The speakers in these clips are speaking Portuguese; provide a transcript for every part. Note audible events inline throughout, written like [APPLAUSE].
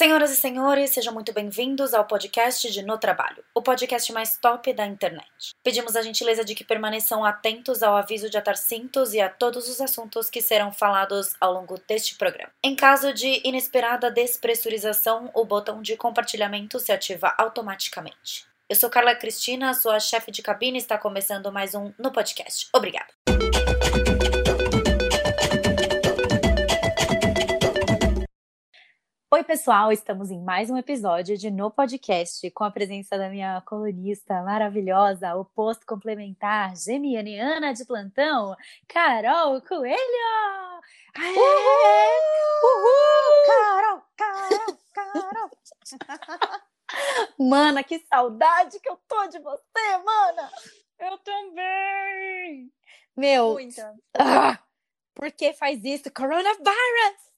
Senhoras e senhores, sejam muito bem-vindos ao podcast de No Trabalho, o podcast mais top da internet. Pedimos a gentileza de que permaneçam atentos ao aviso de atar cintos e a todos os assuntos que serão falados ao longo deste programa. Em caso de inesperada despressurização, o botão de compartilhamento se ativa automaticamente. Eu sou Carla Cristina, sua chefe de cabine, está começando mais um No Podcast. Obrigada. Oi, pessoal, estamos em mais um episódio de No Podcast, com a presença da minha colunista maravilhosa, oposto complementar, geminiana de plantão, Carol Coelho! Aê! Uhul! Uhul! Carol, Carol, Carol! [LAUGHS] mana, que saudade que eu tô de você, mana! Eu também! Meu, Muita. Ah, por que faz isso? Coronavirus!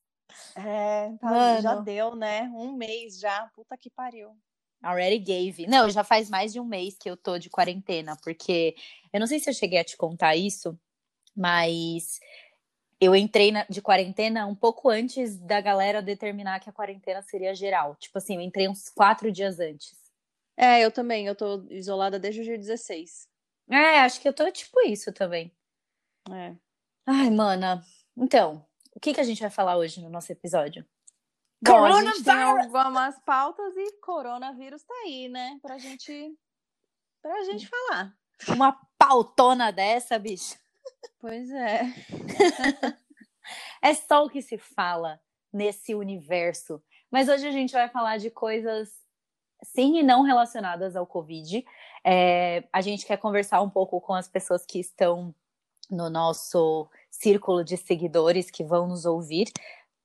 É, tá, já deu, né? Um mês já. Puta que pariu. Already gave. Não, já faz mais de um mês que eu tô de quarentena, porque eu não sei se eu cheguei a te contar isso, mas eu entrei na, de quarentena um pouco antes da galera determinar que a quarentena seria geral. Tipo assim, eu entrei uns quatro dias antes. É, eu também. Eu tô isolada desde o dia 16. É, acho que eu tô tipo isso também. É. Ai, mana. Então, o que, que a gente vai falar hoje no nosso episódio? Bom, a gente tem algumas pautas e coronavírus tá aí, né? Pra gente, pra gente falar. Uma pautona dessa, bicho. Pois é. [LAUGHS] é só o que se fala nesse universo. Mas hoje a gente vai falar de coisas sim e não relacionadas ao Covid. É, a gente quer conversar um pouco com as pessoas que estão no nosso círculo de seguidores que vão nos ouvir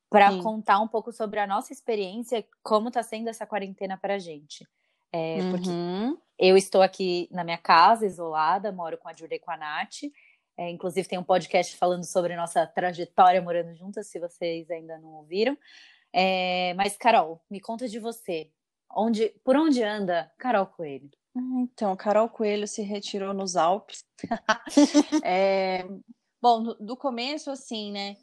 para contar um pouco sobre a nossa experiência, como está sendo essa quarentena para a gente. É, uhum. Porque eu estou aqui na minha casa, isolada, moro com a Júlia e com a Nath. É, inclusive, tem um podcast falando sobre nossa trajetória morando juntas, se vocês ainda não ouviram. É, mas, Carol, me conta de você. Onde, por onde anda Carol Coelho? Então, Carol Coelho se retirou nos Alpes. [LAUGHS] é, bom, do começo, assim, né?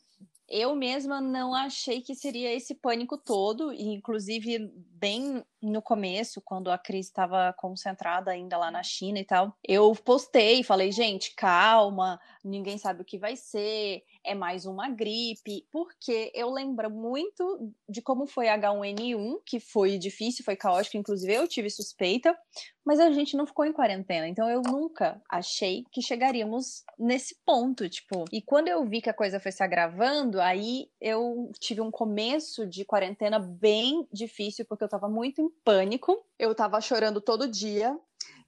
Eu mesma não achei que seria esse pânico todo, e inclusive bem no começo, quando a crise estava concentrada ainda lá na China e tal, eu postei, falei, gente, calma, ninguém sabe o que vai ser, é mais uma gripe, porque eu lembro muito de como foi H1N1, que foi difícil, foi caótico, inclusive eu tive suspeita, mas a gente não ficou em quarentena, então eu nunca achei que chegaríamos nesse ponto, tipo. E quando eu vi que a coisa foi se agravando, aí eu tive um começo de quarentena bem difícil, porque eu tava muito pânico, eu tava chorando todo dia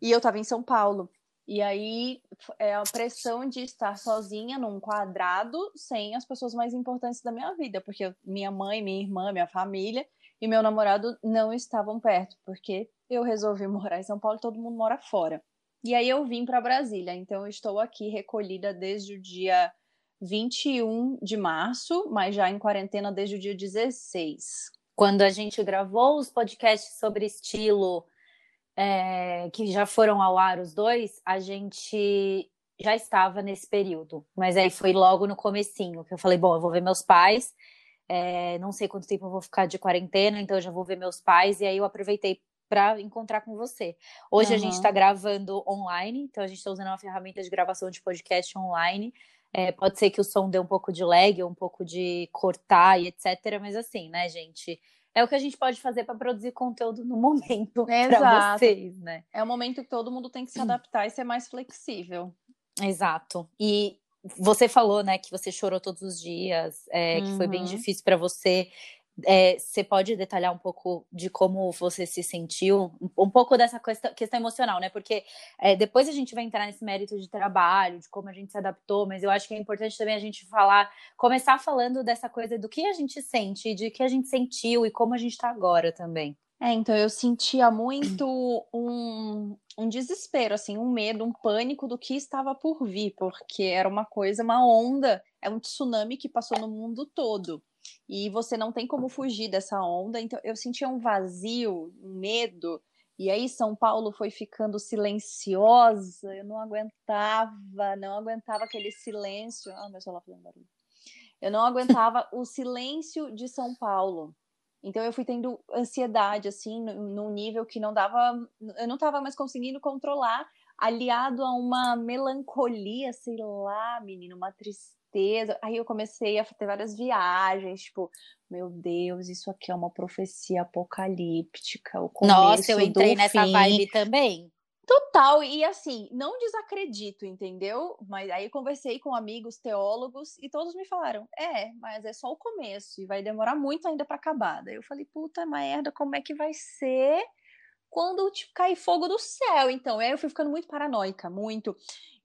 e eu tava em São Paulo. E aí é a pressão de estar sozinha num quadrado sem as pessoas mais importantes da minha vida, porque minha mãe, minha irmã, minha família e meu namorado não estavam perto, porque eu resolvi [LAUGHS] morar em São Paulo e todo mundo mora fora. E aí eu vim para Brasília, então eu estou aqui recolhida desde o dia 21 de março, mas já em quarentena desde o dia 16. Quando a gente gravou os podcasts sobre estilo é, que já foram ao ar os dois, a gente já estava nesse período. Mas aí foi logo no comecinho que eu falei, bom, eu vou ver meus pais, é, não sei quanto tempo eu vou ficar de quarentena, então eu já vou ver meus pais, e aí eu aproveitei para encontrar com você. Hoje uhum. a gente está gravando online, então a gente está usando uma ferramenta de gravação de podcast online. É, pode ser que o som dê um pouco de lag, um pouco de cortar e etc. Mas assim, né, gente? é o que a gente pode fazer para produzir conteúdo no momento [LAUGHS] para vocês, né? É o momento que todo mundo tem que se adaptar e ser mais flexível. Exato. E você falou, né, que você chorou todos os dias, é, que foi bem uhum. difícil para você. É, você pode detalhar um pouco de como você se sentiu, um pouco dessa questão, questão emocional, né? Porque é, depois a gente vai entrar nesse mérito de trabalho, de como a gente se adaptou, mas eu acho que é importante também a gente falar, começar falando dessa coisa do que a gente sente, de que a gente sentiu e como a gente está agora também. É, então eu sentia muito [CLEARS THROAT] um, um desespero, assim, um medo, um pânico do que estava por vir, porque era uma coisa, uma onda, é um tsunami que passou no mundo todo e você não tem como fugir dessa onda. Então eu sentia um vazio, um medo. E aí São Paulo foi ficando silenciosa, eu não aguentava, não aguentava aquele silêncio. Ah, meu celular fazendo barulho. Eu não aguentava [LAUGHS] o silêncio de São Paulo. Então eu fui tendo ansiedade, assim, num nível que não dava. Eu não estava mais conseguindo controlar, aliado a uma melancolia, sei lá, menino, uma tristeza. Aí eu comecei a ter várias viagens, tipo, meu Deus, isso aqui é uma profecia apocalíptica. O Nossa, eu entrei nessa fim. vibe também. Total, e assim, não desacredito, entendeu? Mas aí conversei com amigos teólogos e todos me falaram: é, mas é só o começo e vai demorar muito ainda para acabar. Daí eu falei: puta merda, como é que vai ser quando tipo, cair fogo do céu? Então, aí eu fui ficando muito paranoica, muito.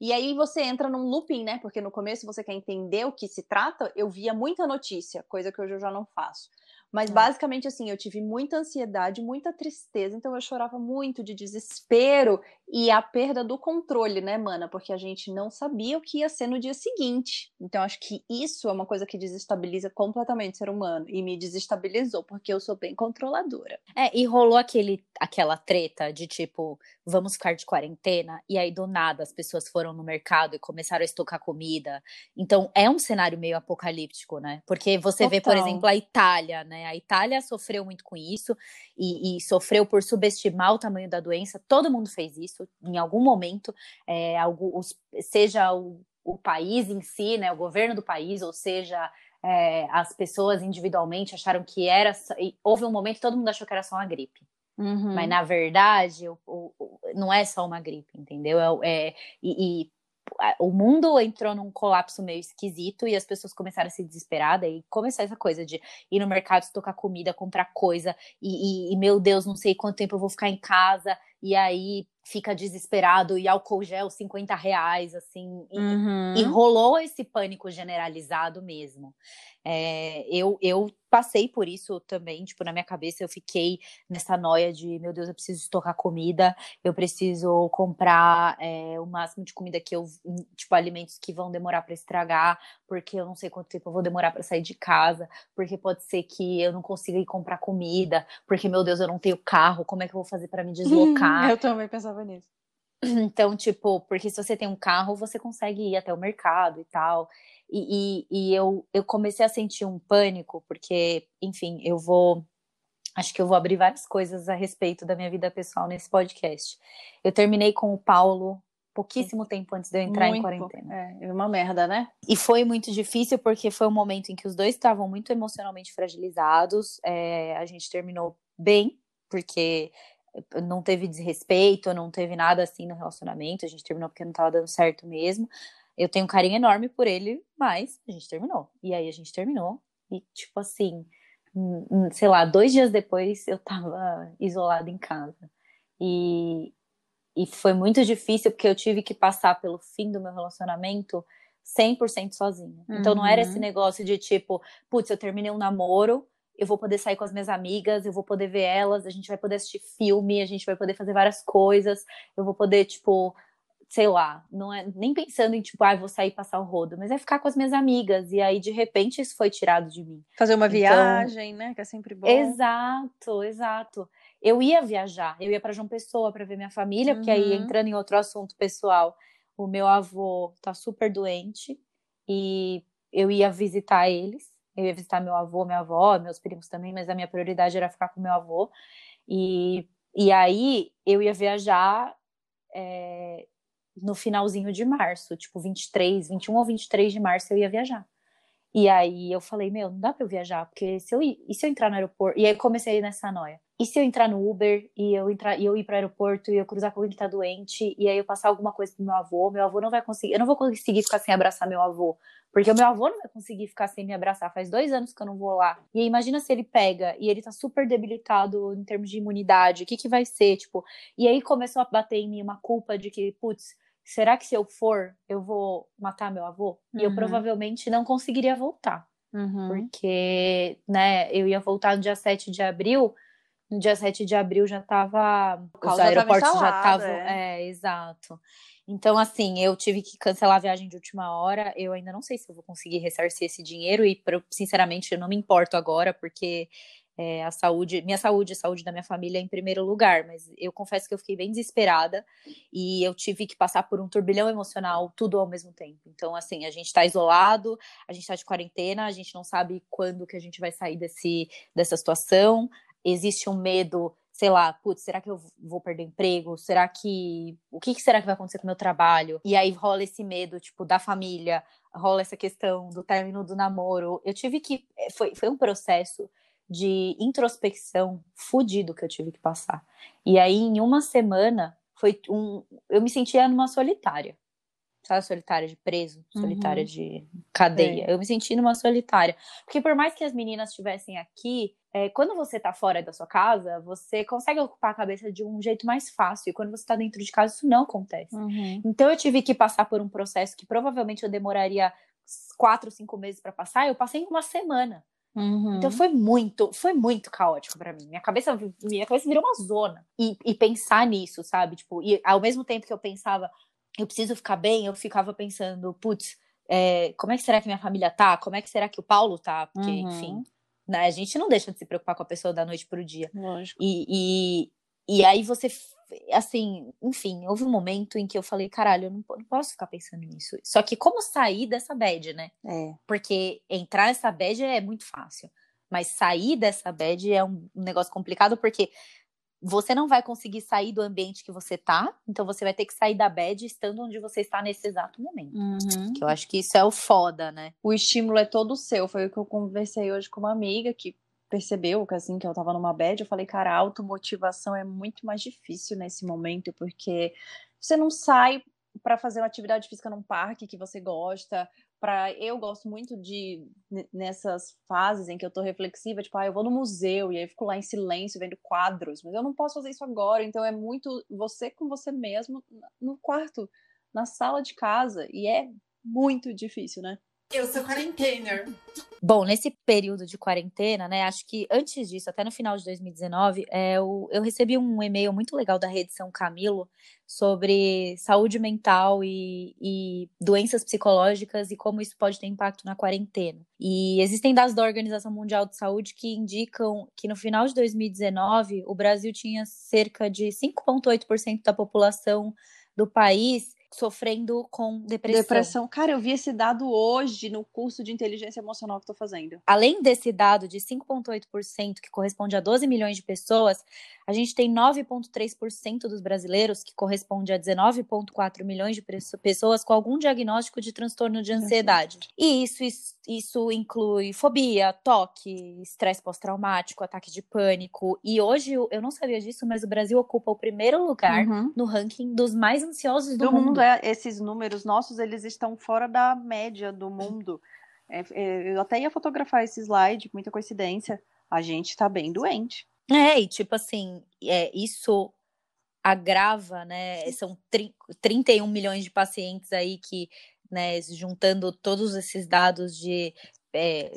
E aí você entra num looping, né? Porque no começo você quer entender o que se trata. Eu via muita notícia, coisa que hoje eu já não faço. Mas é. basicamente assim, eu tive muita ansiedade, muita tristeza, então eu chorava muito de desespero e a perda do controle, né, mana? Porque a gente não sabia o que ia ser no dia seguinte. Então acho que isso é uma coisa que desestabiliza completamente o ser humano e me desestabilizou porque eu sou bem controladora. É, e rolou aquele aquela treta de tipo, vamos ficar de quarentena e aí do nada as pessoas foram no mercado e começaram a estocar comida. Então é um cenário meio apocalíptico, né? Porque você Total. vê, por exemplo, a Itália, né? A Itália sofreu muito com isso e, e, sofreu por subestimar o tamanho da doença. Todo mundo fez isso em algum momento, é, algum, os, seja o, o, país em si, né, o governo do país, ou seja, é, as pessoas individualmente acharam que era. Houve um momento que todo mundo achou que era só uma gripe. Uhum. Mas na verdade, o, o, não é só uma gripe, entendeu? É, é e, e o mundo entrou num colapso meio esquisito e as pessoas começaram a se desesperar, daí começou essa coisa de ir no mercado estocar comida, comprar coisa, e, e, e, meu Deus, não sei quanto tempo eu vou ficar em casa, e aí fica desesperado, e álcool gel 50 reais, assim, e, uhum. e rolou esse pânico generalizado mesmo. É, eu, eu passei por isso também, tipo, na minha cabeça eu fiquei nessa noia de, meu Deus, eu preciso estocar comida, eu preciso comprar é, o máximo de comida que eu, tipo, alimentos que vão demorar para estragar, porque eu não sei quanto tempo eu vou demorar para sair de casa, porque pode ser que eu não consiga ir comprar comida, porque, meu Deus, eu não tenho carro, como é que eu vou fazer para me deslocar? [LAUGHS] eu também pensava nisso. Então, tipo, porque se você tem um carro, você consegue ir até o mercado e tal. E, e, e, eu, eu comecei a sentir um pânico, porque, enfim, eu vou. Acho que eu vou abrir várias coisas a respeito da minha vida pessoal nesse podcast. Eu terminei com o Paulo pouquíssimo tempo antes de eu entrar muito, em quarentena. É, uma merda, né? E foi muito difícil porque foi um momento em que os dois estavam muito emocionalmente fragilizados. É, a gente terminou bem, porque não teve desrespeito, não teve nada assim no relacionamento. A gente terminou porque não estava dando certo mesmo. Eu tenho um carinho enorme por ele, mas a gente terminou. E aí a gente terminou. E, tipo assim, sei lá, dois dias depois eu tava isolada em casa. E, e foi muito difícil porque eu tive que passar pelo fim do meu relacionamento 100% sozinha. Uhum. Então não era esse uhum. negócio de tipo, putz, eu terminei um namoro, eu vou poder sair com as minhas amigas, eu vou poder ver elas, a gente vai poder assistir filme, a gente vai poder fazer várias coisas, eu vou poder, tipo, sei lá, não é nem pensando em tipo, ah, vou sair passar o rodo, mas é ficar com as minhas amigas. E aí, de repente, isso foi tirado de mim. Fazer uma então, viagem, né? Que é sempre bom. Exato, exato. Eu ia viajar, eu ia para João Pessoa para ver minha família, uhum. porque aí uhum. entrando em outro assunto pessoal, o meu avô tá super doente e eu ia visitar eles. Eu ia visitar meu avô, minha avó, meus primos também, mas a minha prioridade era ficar com meu avô. E, e aí eu ia viajar é, no finalzinho de março, tipo 23, 21 ou 23 de março eu ia viajar. E aí eu falei, meu, não dá pra eu viajar, porque se eu, ir, e se eu entrar no aeroporto? E aí comecei nessa noia. E se eu entrar no Uber e eu entrar e eu ir para o aeroporto e eu cruzar com alguém que tá doente e aí eu passar alguma coisa pro meu avô, meu avô não vai conseguir, eu não vou conseguir ficar sem abraçar meu avô, porque o meu avô não vai conseguir ficar sem me abraçar. Faz dois anos que eu não vou lá. E aí, imagina se ele pega e ele tá super debilitado em termos de imunidade, o que que vai ser, tipo? E aí começou a bater em mim uma culpa de que, putz, será que se eu for, eu vou matar meu avô? Uhum. E eu uhum. provavelmente não conseguiria voltar. Uhum. Porque, né, eu ia voltar no dia 7 de abril, no dia 7 de abril já tava. Os aeroportos já estavam. É. é, exato. Então, assim, eu tive que cancelar a viagem de última hora. Eu ainda não sei se eu vou conseguir ressarcir esse dinheiro, e sinceramente eu não me importo agora, porque é, a saúde, minha saúde, a saúde da minha família em primeiro lugar, mas eu confesso que eu fiquei bem desesperada e eu tive que passar por um turbilhão emocional tudo ao mesmo tempo. Então, assim, a gente está isolado, a gente está de quarentena, a gente não sabe quando que a gente vai sair desse, dessa situação. Existe um medo, sei lá, putz, será que eu vou perder emprego? Será que. O que, que será que vai acontecer com o meu trabalho? E aí rola esse medo, tipo, da família, rola essa questão do término do namoro. Eu tive que. Foi, foi um processo de introspecção fudido que eu tive que passar. E aí, em uma semana, foi um. Eu me sentia numa solitária. Sabe, solitária de preso, solitária uhum. de cadeia. É. Eu me senti numa solitária. Porque por mais que as meninas estivessem aqui, é, quando você tá fora da sua casa, você consegue ocupar a cabeça de um jeito mais fácil. E quando você tá dentro de casa, isso não acontece. Uhum. Então eu tive que passar por um processo que provavelmente eu demoraria quatro, cinco meses para passar. Eu passei em uma semana. Uhum. Então foi muito, foi muito caótico para mim. Minha cabeça, minha cabeça virou uma zona. E, e, pensar nisso, sabe? Tipo, e ao mesmo tempo que eu pensava, eu preciso ficar bem, eu ficava pensando, putz, é, como é que será que minha família tá? Como é que será que o Paulo tá? Porque, uhum. enfim, né, a gente não deixa de se preocupar com a pessoa da noite pro dia. Lógico. E, e, e aí você assim, enfim, houve um momento em que eu falei, caralho, eu não, não, posso ficar pensando nisso. Só que como sair dessa bad, né? É. Porque entrar nessa bad é muito fácil. Mas sair dessa bad é um, um negócio complicado, porque você não vai conseguir sair do ambiente que você tá, então você vai ter que sair da bad estando onde você está nesse exato momento. Uhum. Que eu acho que isso é o foda, né? O estímulo é todo seu. Foi o que eu conversei hoje com uma amiga que percebeu que assim que eu tava numa bad, eu falei, cara, a automotivação é muito mais difícil nesse momento, porque você não sai para fazer uma atividade física num parque que você gosta, para eu gosto muito de nessas fases em que eu tô reflexiva, tipo, ah, eu vou no museu e aí fico lá em silêncio vendo quadros, mas eu não posso fazer isso agora, então é muito você com você mesmo no quarto, na sala de casa, e é muito difícil, né? Eu sou quarentena. Bom, nesse período de quarentena, né? Acho que antes disso, até no final de 2019, é, eu, eu recebi um e-mail muito legal da Rede São Camilo sobre saúde mental e, e, doenças psicológicas e como isso pode ter impacto na quarentena. E existem dados da Organização Mundial de Saúde que indicam que no final de 2019 o Brasil tinha cerca de 5,8% da população do país sofrendo com depressão. Depressão. Cara, eu vi esse dado hoje no curso de inteligência emocional que estou fazendo. Além desse dado de 5,8%, que corresponde a 12 milhões de pessoas, a gente tem 9,3% dos brasileiros, que corresponde a 19,4 milhões de pessoas com algum diagnóstico de transtorno de ansiedade. E isso, isso, inclui fobia, toque, estresse pós-traumático, ataque de pânico. E hoje, eu não sabia disso, mas o Brasil ocupa o primeiro lugar uhum. no ranking dos mais ansiosos do, do mundo. mundo é, esses números nossos, eles estão fora da média do mundo. É, é, eu até ia fotografar esse slide, muita coincidência. A gente tá bem doente. É, e tipo assim, é, isso agrava, né? São 31 milhões de pacientes aí que, né, juntando todos esses dados de é,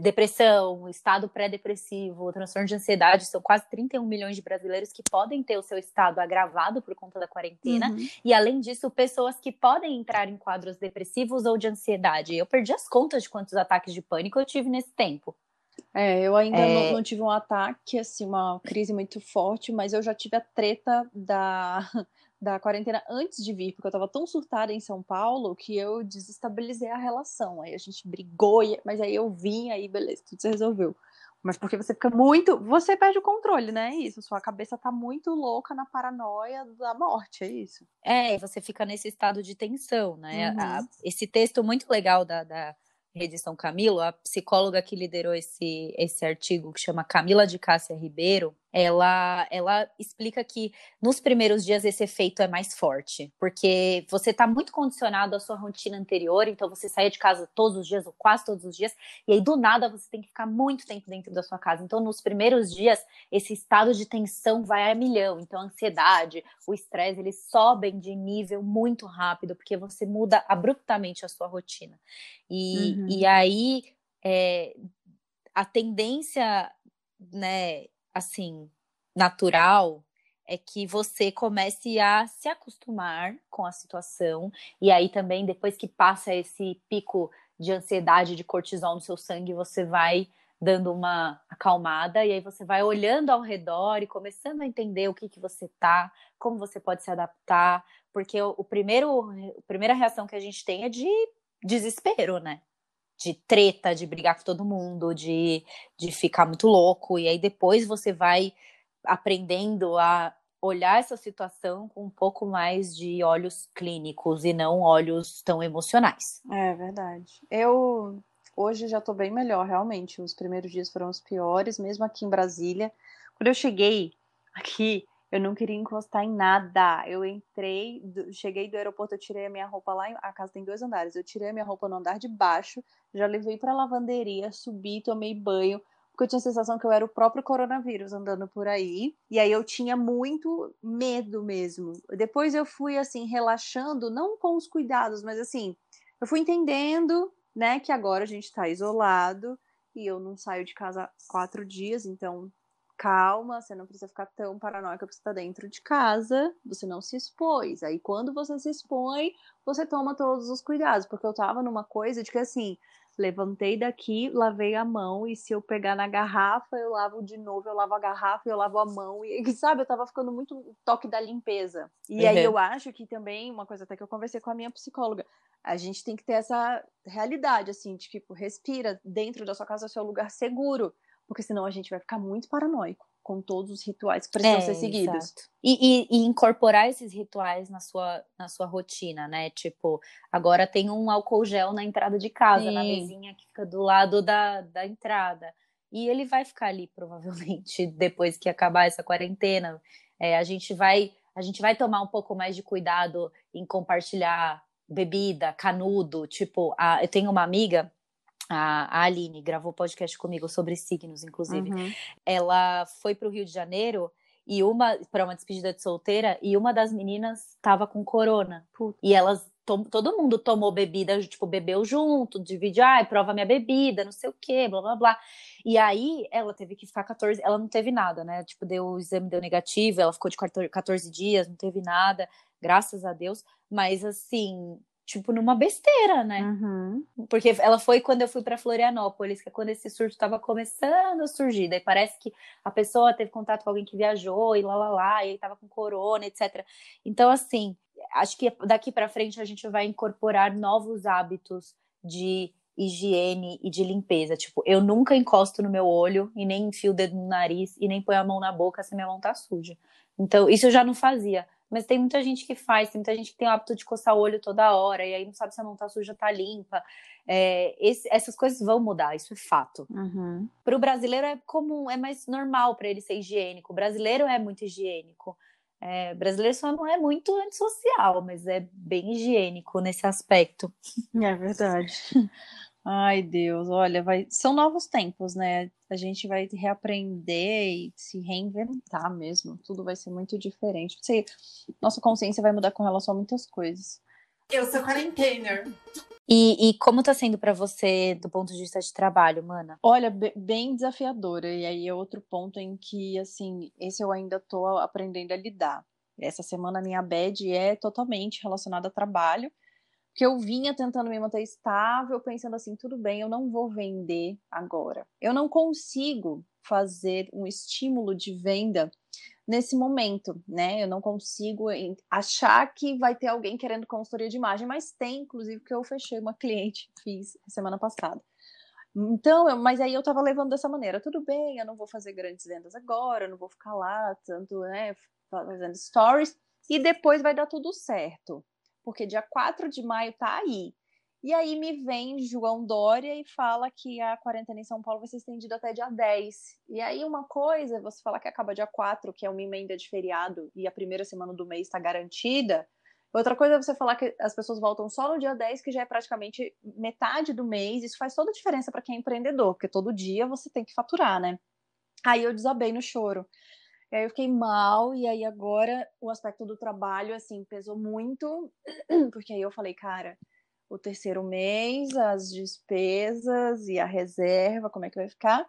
depressão, estado pré-depressivo, transtorno de ansiedade, são quase 31 milhões de brasileiros que podem ter o seu estado agravado por conta da quarentena. Uhum. E além disso, pessoas que podem entrar em quadros depressivos ou de ansiedade. Eu perdi as contas de quantos ataques de pânico eu tive nesse tempo. É, eu ainda é... Não, não, tive um ataque, assim, uma crise muito forte, mas eu já tive a treta da, da quarentena antes de vir, porque eu tava tão surtada em São Paulo que eu desestabilizei a relação. Aí a gente brigou, mas aí eu vim, aí beleza, tudo se resolveu. Mas porque você fica muito. Você perde o controle, né? É isso. Sua cabeça tá muito louca na paranoia da morte, é isso. É, você fica nesse estado de tensão, né? Uhum. A, esse texto muito legal da, da Rede São Camilo, a psicóloga que liderou esse, esse artigo, que chama Camila de Cássia Ribeiro, ela, ela explica que nos primeiros dias esse efeito é mais forte, porque você está muito condicionado à sua rotina anterior, então você sai de casa todos os dias, ou quase todos os dias, e aí do nada você tem que ficar muito tempo dentro da sua casa. Então, nos primeiros dias, esse estado de tensão vai a milhão. Então, a ansiedade, o estresse, eles sobem de nível muito rápido, porque você muda abruptamente a sua rotina. E, uhum. e aí, é, a tendência, né, assim, natural é que você comece a se acostumar com a situação e aí também depois que passa esse pico de ansiedade de cortisol no seu sangue, você vai dando uma acalmada, e aí você vai olhando ao redor e começando a entender o que, que você tá, como você pode se adaptar, porque o, o primeiro, a primeira reação que a gente tem é de desespero, né? De treta, de brigar com todo mundo, de, de ficar muito louco, e aí depois você vai aprendendo a olhar essa situação com um pouco mais de olhos clínicos e não olhos tão emocionais. É verdade. Eu hoje já tô bem melhor, realmente. Os primeiros dias foram os piores, mesmo aqui em Brasília. Quando eu cheguei aqui, eu não queria encostar em nada. Eu entrei, cheguei do aeroporto, eu tirei a minha roupa lá. A casa tem dois andares. Eu tirei a minha roupa no andar de baixo, já levei para lavanderia, subi, tomei banho, porque eu tinha a sensação que eu era o próprio coronavírus andando por aí. E aí eu tinha muito medo mesmo. Depois eu fui assim relaxando, não com os cuidados, mas assim, eu fui entendendo, né, que agora a gente está isolado e eu não saio de casa quatro dias, então calma, você não precisa ficar tão paranoica porque você está dentro de casa, você não se expôs. Aí quando você se expõe, você toma todos os cuidados, porque eu tava numa coisa de que assim, levantei daqui, lavei a mão, e se eu pegar na garrafa, eu lavo de novo, eu lavo a garrafa, eu lavo a mão, e [LAUGHS] sabe, eu tava ficando muito toque da limpeza. E uhum. aí eu acho que também, uma coisa até que eu conversei com a minha psicóloga, a gente tem que ter essa realidade, assim, de tipo, respira, dentro da sua casa é o seu lugar seguro, porque senão a gente vai ficar muito paranoico com todos os rituais que precisam é, ser seguidos. E, e, e, incorporar esses rituais na sua, na sua rotina, né? Tipo, agora tem um álcool gel na entrada de casa, Sim. na mesinha que fica do lado da, da entrada. E ele vai ficar ali, provavelmente, [LAUGHS] depois que acabar essa quarentena. É, a gente vai a gente vai tomar um pouco mais de cuidado em compartilhar bebida, canudo. Tipo, a, eu tenho uma amiga a, Aline gravou podcast comigo sobre signos, inclusive. Uhum. Ela foi para o Rio de Janeiro e uma para uma despedida de solteira e uma das meninas estava com corona. E elas todo mundo tomou bebida, tipo, bebeu junto, divide, ai, prova minha bebida, não sei o quê, blá blá blá. E aí ela teve que ficar 14, ela não teve nada, né? Tipo, deu o exame deu negativo, ela ficou de 14 dias, não teve nada, graças a Deus. Mas assim, tipo, numa besteira, né? Uhum. Porque ela foi quando eu fui para Florianópolis, que é quando esse surto estava começando a surgir. Daí parece que a pessoa teve contato com alguém que viajou e lá lá lá, e aí tava com corona, etc. Então, assim, acho que daqui para frente a gente vai incorporar novos hábitos de higiene e de limpeza. Tipo, eu nunca encosto no meu olho e nem enfio o dedo no nariz e nem ponho a mão na boca se minha mão tá suja. Então, isso eu já não fazia. Mas tem muita gente que faz, tem muita gente que tem o hábito de coçar o olho toda hora, e aí não sabe se a mão tá suja, tá limpa. É, esse, essas coisas vão mudar, isso é fato. Uhum. Para o brasileiro é comum, é mais normal para ele ser higiênico. O brasileiro é muito higiênico. É, brasileiro só não é muito antissocial, mas é bem higiênico nesse aspecto. É verdade. [LAUGHS] Ai, Deus, olha, vai... são novos tempos, né? A gente vai reaprender e se reinventar mesmo. Tudo vai ser muito diferente. Sei, nossa consciência vai mudar com relação a muitas coisas. Eu sou quarentena. E, e como tá sendo para você do ponto de vista de trabalho, mana? Olha, bem desafiadora. E aí é outro ponto em que, assim, esse eu ainda tô aprendendo a lidar. Essa semana a minha bad é totalmente relacionada a trabalho que eu vinha tentando me manter estável, pensando assim, tudo bem, eu não vou vender agora. Eu não consigo fazer um estímulo de venda nesse momento, né? Eu não consigo achar que vai ter alguém querendo consultoria de imagem, mas tem, inclusive, que eu fechei uma [LAUGHS] cliente, fiz semana passada. Então, eu, mas aí eu tava levando dessa maneira, tudo bem, eu não vou fazer grandes vendas agora, eu não vou ficar lá tanto, né, fazendo stories, e depois vai dar tudo certo porque dia 4 de maio tá aí. E aí me vem João Dória e fala que a quarentena em São Paulo vai ser estendida até dia 10. E aí uma coisa você falar que acaba dia 4, que é uma emenda de feriado, e a primeira semana do mês está garantida. Outra coisa é você falar que as pessoas voltam só no dia 10, que já é praticamente metade do mês. Isso faz toda a diferença para quem é empreendedor, porque todo dia você tem que faturar, né? Aí eu desabei no choro. E aí eu fiquei mal, e aí agora o aspecto do trabalho, assim, pesou muito, [CLEARS THROAT] porque aí eu falei, cara, o terceiro mês, as despesas e a reserva, como é que vai ficar?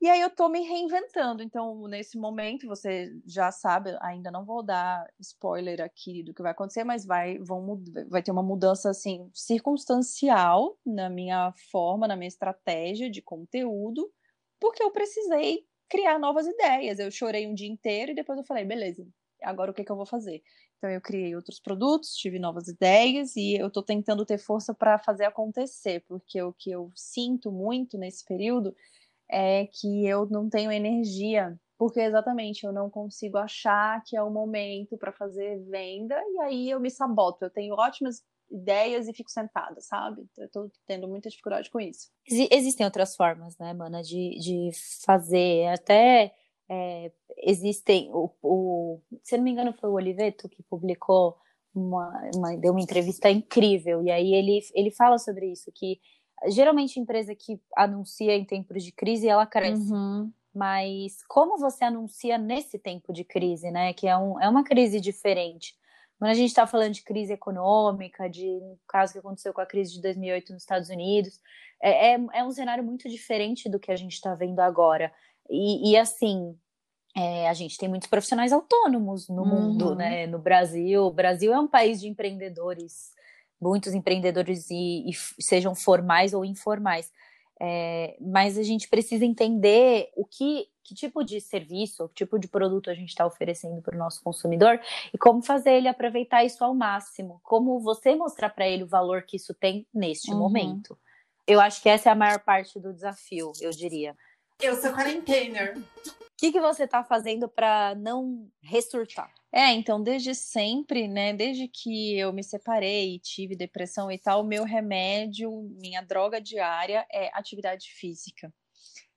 E aí eu tô me reinventando. Então, nesse momento, você já sabe, ainda não vou dar spoiler aqui do que vai acontecer, mas vai, vão, vai ter uma mudança assim circunstancial na minha forma, na minha estratégia de conteúdo, porque eu precisei criar novas ideias. Eu chorei um dia inteiro e depois eu falei, beleza, agora o que, que eu vou fazer? Então eu criei outros produtos, tive novas ideias e eu estou tentando ter força para fazer acontecer, porque o que eu sinto muito nesse período é que eu não tenho energia, porque exatamente eu não consigo achar que é o momento para fazer venda e aí eu me saboto. Eu tenho ótimas ideias e fico sentada, sabe? Eu tô tendo muita dificuldade com isso. Existem outras formas, né, Mana, de, de fazer. Até é, existem. O, o, se não me engano, foi o Oliveto que publicou uma, uma, deu uma entrevista incrível. E aí ele, ele fala sobre isso, que geralmente empresa que anuncia em tempos de crise, ela cresce. Uhum. Mas como você anuncia nesse tempo de crise, né? Que é, um, é uma crise diferente. Quando a gente está falando de crise econômica, de no caso que aconteceu com a crise de 2008 nos Estados Unidos, é, é, é um cenário muito diferente do que a gente está vendo agora. E, e assim, é, a gente tem muitos profissionais autônomos no uhum. mundo, né? No Brasil. O Brasil é um país de empreendedores muitos empreendedores e, e sejam formais ou informais. É, mas a gente precisa entender o que, que tipo de serviço, que tipo de produto a gente está oferecendo para o nosso consumidor e como fazer ele aproveitar isso ao máximo, como você mostrar para ele o valor que isso tem neste uhum. momento. Eu acho que essa é a maior parte do desafio, eu diria. Eu sou quarentena. O que, que você está fazendo para não ressurtar? É, então, desde sempre, né? Desde que eu me separei, tive depressão e tal, meu remédio, minha droga diária é atividade física.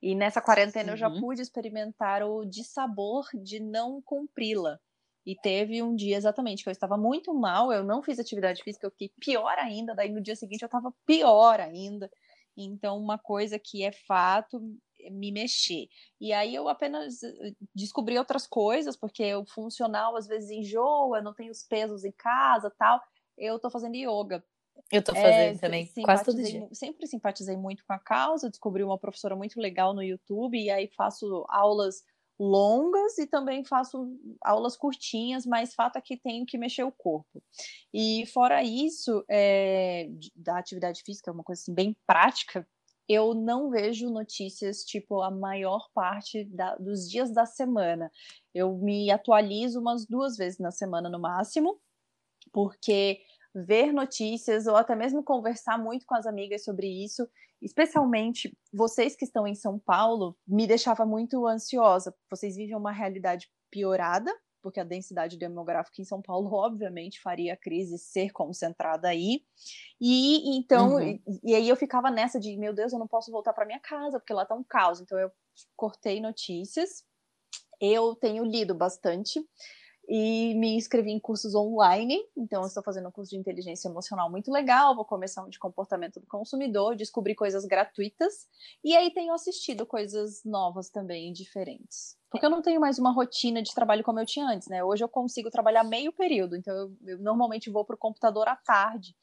E nessa quarentena eu já pude experimentar o dissabor de não cumpri-la. E teve um dia exatamente que eu estava muito mal, eu não fiz atividade física, eu fiquei pior ainda, daí no dia seguinte eu estava pior ainda. Então, uma coisa que é fato, me mexer. E aí eu apenas eh, descobri outras coisas, porque o funcional às vezes enjoa, não tem os pesos em casa tal. Eu tô fazendo yoga. Eu tô fazendo é, também, quase todo dia. Sempre simpatizei muito com a causa, descobri uma professora muito legal no YouTube, e aí faço aulas longas e também faço aulas curtinhas, mas fato é que tenho que mexer o corpo. E fora isso, é, da atividade física, é uma coisa assim, bem prática, eu não vejo notícias tipo a maior parte da, dos dias da semana. Eu me atualizo umas duas vezes na semana no máximo, porque ver notícias ou até mesmo conversar muito com as amigas sobre isso, especialmente vocês que estão em São Paulo, me deixava muito ansiosa. Vocês vivem uma realidade piorada porque a densidade demográfica em São Paulo, [LAUGHS] obviamente, faria a crise ser concentrada aí. E então, uhum. e, e, aí eu ficava nessa de, meu Deus, eu não posso voltar para minha casa, porque lá tá um caos. Então eu cortei notícias. Eu tenho lido bastante e me inscrevi em cursos online. Então, eu estou fazendo um curso de inteligência emocional muito legal. Vou começar um de comportamento do consumidor, descobrir coisas gratuitas. E aí, tenho assistido coisas novas também, diferentes. Porque eu não tenho mais uma rotina de trabalho como eu tinha antes, né? Hoje eu consigo trabalhar meio período. Então, eu, eu normalmente vou para o computador à tarde,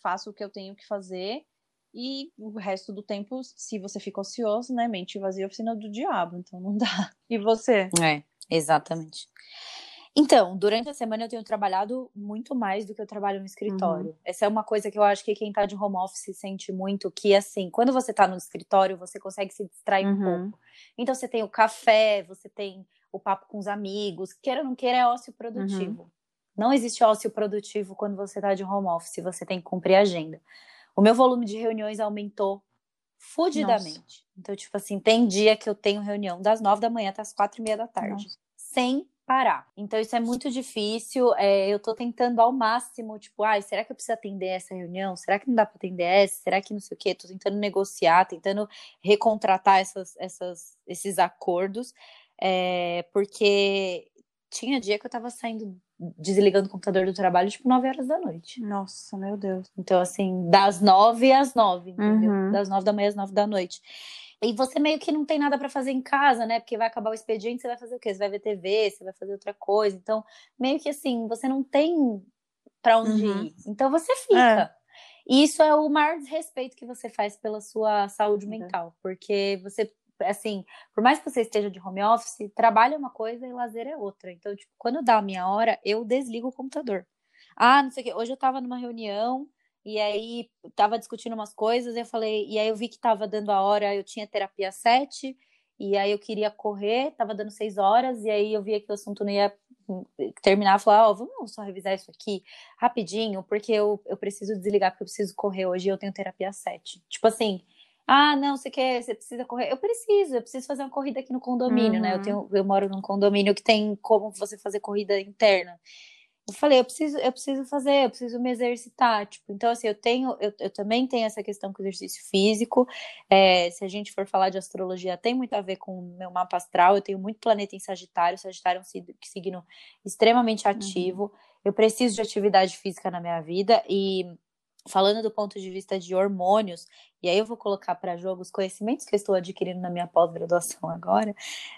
faço o que eu tenho que fazer. E o resto do tempo, se você fica ocioso, né? Mente vazia, oficina do diabo. Então, não dá. [LAUGHS] E você? É, exatamente. Então, durante a semana eu tenho trabalhado muito mais do que eu trabalho no escritório. Uhum. Essa é uma coisa que eu acho que quem tá de home office sente muito, que assim, quando você tá no escritório, você consegue se distrair uhum. um pouco. Então você tem o café, você tem o papo com os amigos, queira ou não queira, é ócio produtivo. Uhum. Não existe ócio produtivo quando você tá de home office, você tem que cumprir a agenda. O meu volume de reuniões aumentou fudidamente. Nossa. Então, tipo assim, tem dia que eu tenho reunião das nove da manhã até as quatro e meia da tarde. Nossa. Sem parar. Então isso é muito difícil. É, eu tô tentando ao máximo, tipo, ai, será que eu preciso atender essa reunião? Será que não dá para atender essa? Será que não sei o quê? Tô tentando negociar, tentando recontratar essas, essas, esses acordos, é, porque tinha dia que eu tava saindo desligando o computador do trabalho, tipo, 9 horas da noite. Nossa, meu Deus. Então, assim, das 9 às 9, entendeu? Uhum. Das 9 da manhã às 9 da noite. E você meio que não tem nada para fazer em casa, né? Porque vai acabar o expediente, você vai fazer o quê? Você vai ver TV, você vai fazer outra coisa. Então, meio que assim, você não tem para onde uhum. ir. Então você fica. É. E isso é o maior desrespeito que você faz pela sua saúde uhum. mental, porque você assim, por mais que você esteja de home office, trabalho é uma coisa e lazer é outra. Então, tipo, quando dá a minha hora, eu desligo o computador. Ah, não sei o quê. Hoje eu tava numa reunião e aí tava discutindo umas coisas, eu falei, e aí eu vi que tava dando a hora, eu tinha terapia sete, e aí eu queria correr, tava dando seis horas, e aí eu via que o assunto não ia hum, terminar, falar, ó, oh, vamos só revisar isso aqui rapidinho, porque eu, eu preciso desligar, porque eu preciso correr hoje, e eu tenho terapia sete. Tipo assim, ah, não, você quer, você precisa correr. Eu preciso, eu preciso fazer uma corrida aqui no condomínio, uhum. né? Eu, uhum. tenho, eu moro num condomínio que tem como você fazer corrida interna. Eu falei, eu preciso, eu preciso fazer, eu preciso me exercitar, tipo, então assim, eu tenho, eu, eu também tenho essa questão com exercício físico, é, se a gente for falar de astrologia, tem muito a ver com o meu mapa astral, eu tenho muito planeta em Sagitário, Sagitário é um signo extremamente ativo, uhum. eu preciso de atividade física na minha vida, e falando do ponto de vista de hormônios, e aí eu vou colocar para jogo os conhecimentos que eu estou adquirindo na minha pós-graduação agora,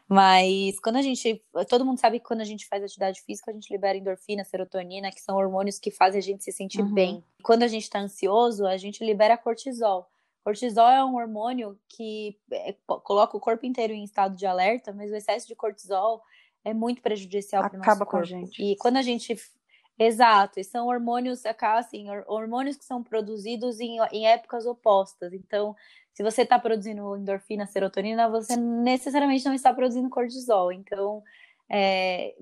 mas quando a gente, todo mundo sabe que quando a gente faz atividade física, a gente libera endorfina, serotonina, que são hormônios que fazem a gente se sentir uhum. bem. Quando a gente está ansioso, a gente libera cortisol. Cortisol é um hormônio que é, coloca o corpo inteiro em estado de alerta, mas o excesso de cortisol é muito prejudicial para o nosso corpo. Com a gente. E quando a gente Exato, e são hormônios, assim, hormônios que são produzidos em, em épocas opostas. Então, se você está produzindo endorfina, serotonina, você necessariamente não está produzindo cortisol. Então, é,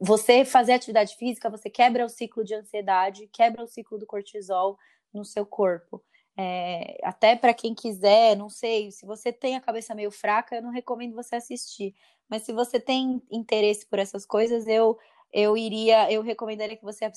você fazer atividade física, você quebra o ciclo de ansiedade, quebra o ciclo do cortisol no seu corpo. É, até para quem quiser, não sei, se você tem a cabeça meio fraca, eu não recomendo você assistir. Mas se você tem interesse por essas coisas, eu eu iria, eu recomendaria que você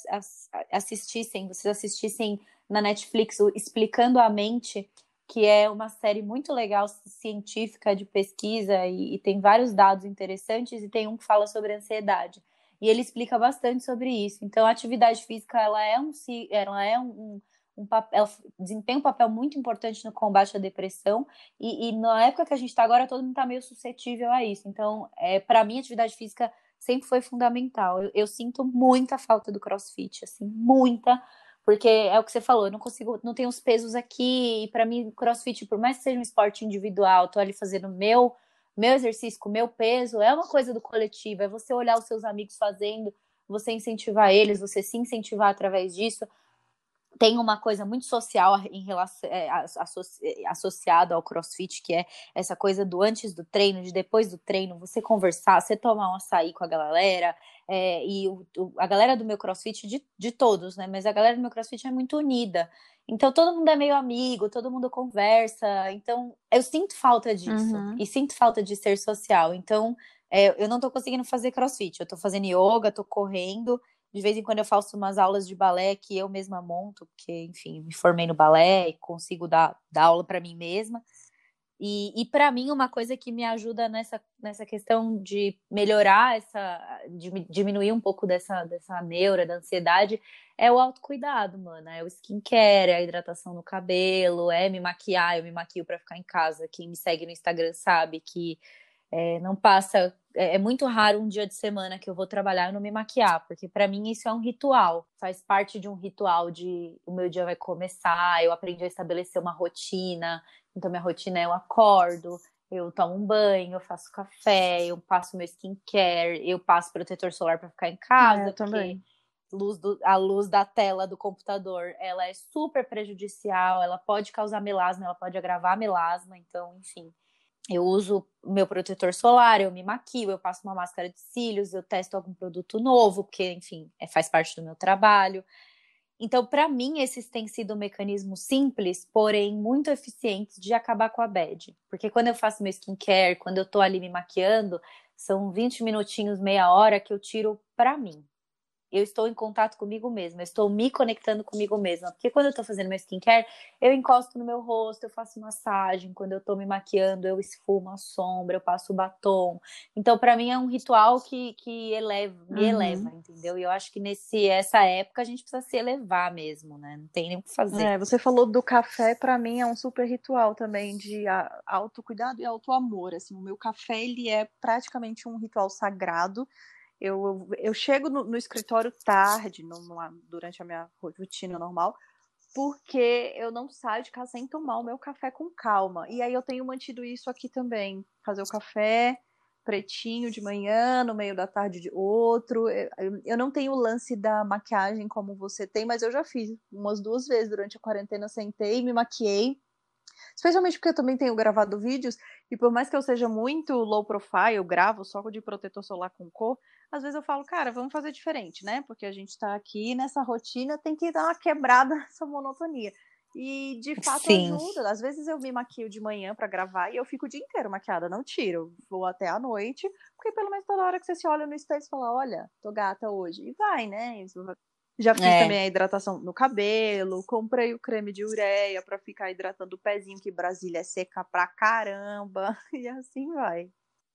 assistissem, vocês assistissem na Netflix o Explicando a Mente, que é uma série muito legal, científica, de pesquisa, e, e, tem vários dados interessantes, e tem um que fala sobre ansiedade. E ele explica bastante sobre isso. Então, a atividade física, ela é um, ela é um, um papel, desempenha um papel muito importante no combate à depressão, e, e na época que a gente está agora, todo mundo está meio suscetível a isso. Então, é, para mim, atividade física sempre foi fundamental. Eu, eu, sinto muita falta do crossfit, assim, muita, porque é o que você falou, eu não consigo, não tenho os pesos aqui, e para mim, crossfit, por mais que seja um esporte individual, tô ali fazendo meu meu exercício com meu peso, é uma coisa do coletivo, é você olhar os seus amigos fazendo, você incentivar eles, você se incentivar através disso tem uma coisa muito social em relação é, associ, associada ao CrossFit, que é essa coisa do antes do treino, de depois do treino, você conversar, você tomar um açaí com a galera, é, e o, a galera do meu CrossFit, de, de todos, né? Mas a galera do meu CrossFit é muito unida. Então todo mundo é meio amigo, todo mundo conversa. Então eu sinto falta disso. Uhum. E sinto falta de ser social. Então é, eu não tô conseguindo fazer CrossFit. Eu tô fazendo yoga, tô correndo. De vez em quando eu faço umas aulas de balé que eu mesma monto, porque, enfim, me formei no balé e consigo dar, dar aula para mim mesma. E, e para mim, uma coisa que me ajuda nessa, nessa questão de melhorar essa, de diminuir um pouco dessa, dessa neura, da ansiedade, é o autocuidado, mano. É o skincare, é a hidratação no cabelo, é me maquiar. Eu me maquio para ficar em casa. Quem me segue no Instagram sabe que é, não passa. É, é, muito raro um dia de semana que eu vou trabalhar e não me maquiar, porque para mim isso é um ritual, faz parte de um ritual de o meu dia vai começar, eu aprendi a estabelecer uma rotina. Então, minha rotina é eu acordo, eu tomo um banho, eu faço café, eu passo meu skincare, eu passo protetor solar para ficar em casa. É, eu também. Luz do, a luz da tela do computador, ela é super prejudicial, ela pode causar melasma, ela pode agravar melasma, então, enfim eu uso meu protetor solar, eu me maquio, eu passo uma máscara de cílios, eu testo algum produto novo, porque, enfim, é, faz parte do meu trabalho. Então, para mim, esses têm sido mecanismos simples, porém muito eficientes de acabar com a bad. Porque quando eu faço meu skincare, quando eu tô ali me maquiando, são 20 minutinhos, meia hora que eu tiro para mim eu estou em contato comigo mesma, eu estou me conectando comigo mesma. Porque quando eu estou fazendo meu skincare, eu encosto no meu rosto, eu faço massagem, quando eu estou me maquiando, eu esfumo a sombra, eu passo o batom. Então, para mim, é um ritual que, que eleva, me uhum. eleva, entendeu? E eu acho que nesse essa época a gente precisa se elevar mesmo, né? Não tem nem o que fazer. É, você falou do café, para mim é um super ritual também de autocuidado e autoamor. Assim, o meu café, ele é praticamente um ritual sagrado eu, eu, chego no, no escritório tarde, no, durante a minha rotina normal, porque eu não saio de casa sem tomar o meu café com calma. E aí eu tenho mantido isso aqui também. Fazer o café pretinho de manhã, no meio da tarde de outro. Eu não tenho o lance da maquiagem como você tem, mas eu já fiz umas duas vezes durante a quarentena. Sentei, me maquiei. Especialmente porque eu também tenho gravado vídeos, e por mais que eu seja muito low profile, eu gravo só de protetor solar com cor, às vezes eu falo, cara, vamos fazer diferente, né? Porque a gente tá aqui nessa rotina, tem que dar uma quebrada [LAUGHS] nessa monotonia. E de fato Sim. ajuda. Às vezes eu me maquio de manhã para gravar e eu fico o dia inteiro maquiada, não tiro. Vou até a noite, porque pelo menos toda hora que você se olha no espelho, você fala: olha, tô gata hoje. E vai, né? Já fiz é. também a hidratação no cabelo, comprei o creme de ureia para ficar hidratando o pezinho, que Brasília é seca pra caramba. [LAUGHS] E assim vai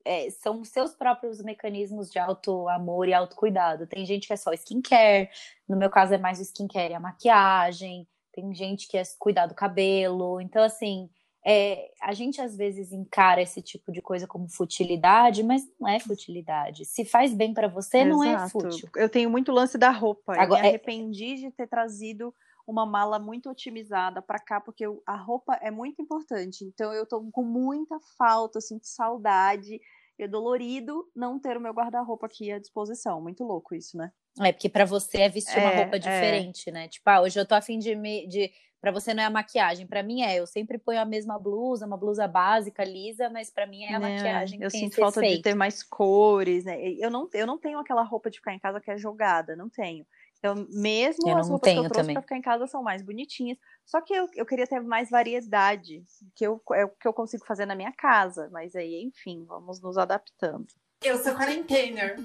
é, são seus próprios mecanismos de auto-amor e autocuidado. Tem gente que é só skincare, no meu caso é mais o skincare e a maquiagem, tem gente que é cuidar do cabelo. Então, assim, é, a gente às vezes encara esse tipo de coisa como futilidade, mas não é futilidade. Se faz bem para você, Exato. não é fútil. Eu tenho muito lance da roupa. Agora, eu me é arrependi é... de ter trazido uma mala muito otimizada para cá, porque a roupa é muito importante. Então eu tô com muita falta, sinto saudade é dolorido não ter o meu guarda-roupa aqui à disposição. Muito louco isso, né? É, porque para você é vestir é, uma roupa é. diferente, é. né? Tipo, ah, hoje eu tô afim de me. De... Para você não é a maquiagem, para mim é. Eu sempre ponho a mesma blusa, uma blusa básica, lisa, mas para mim é a maquiagem. Eu sinto falta de ter mais cores, né? Eu não, eu não tenho aquela roupa de ficar em casa que é jogada, não tenho. Então, mesmo eu as roupas que eu trouxe para ficar em casa são mais bonitinhas. Só que eu, eu queria ter mais variedade, que eu, é o que eu consigo fazer na minha casa. Mas aí, enfim, vamos nos adaptando. Eu sou quarentena.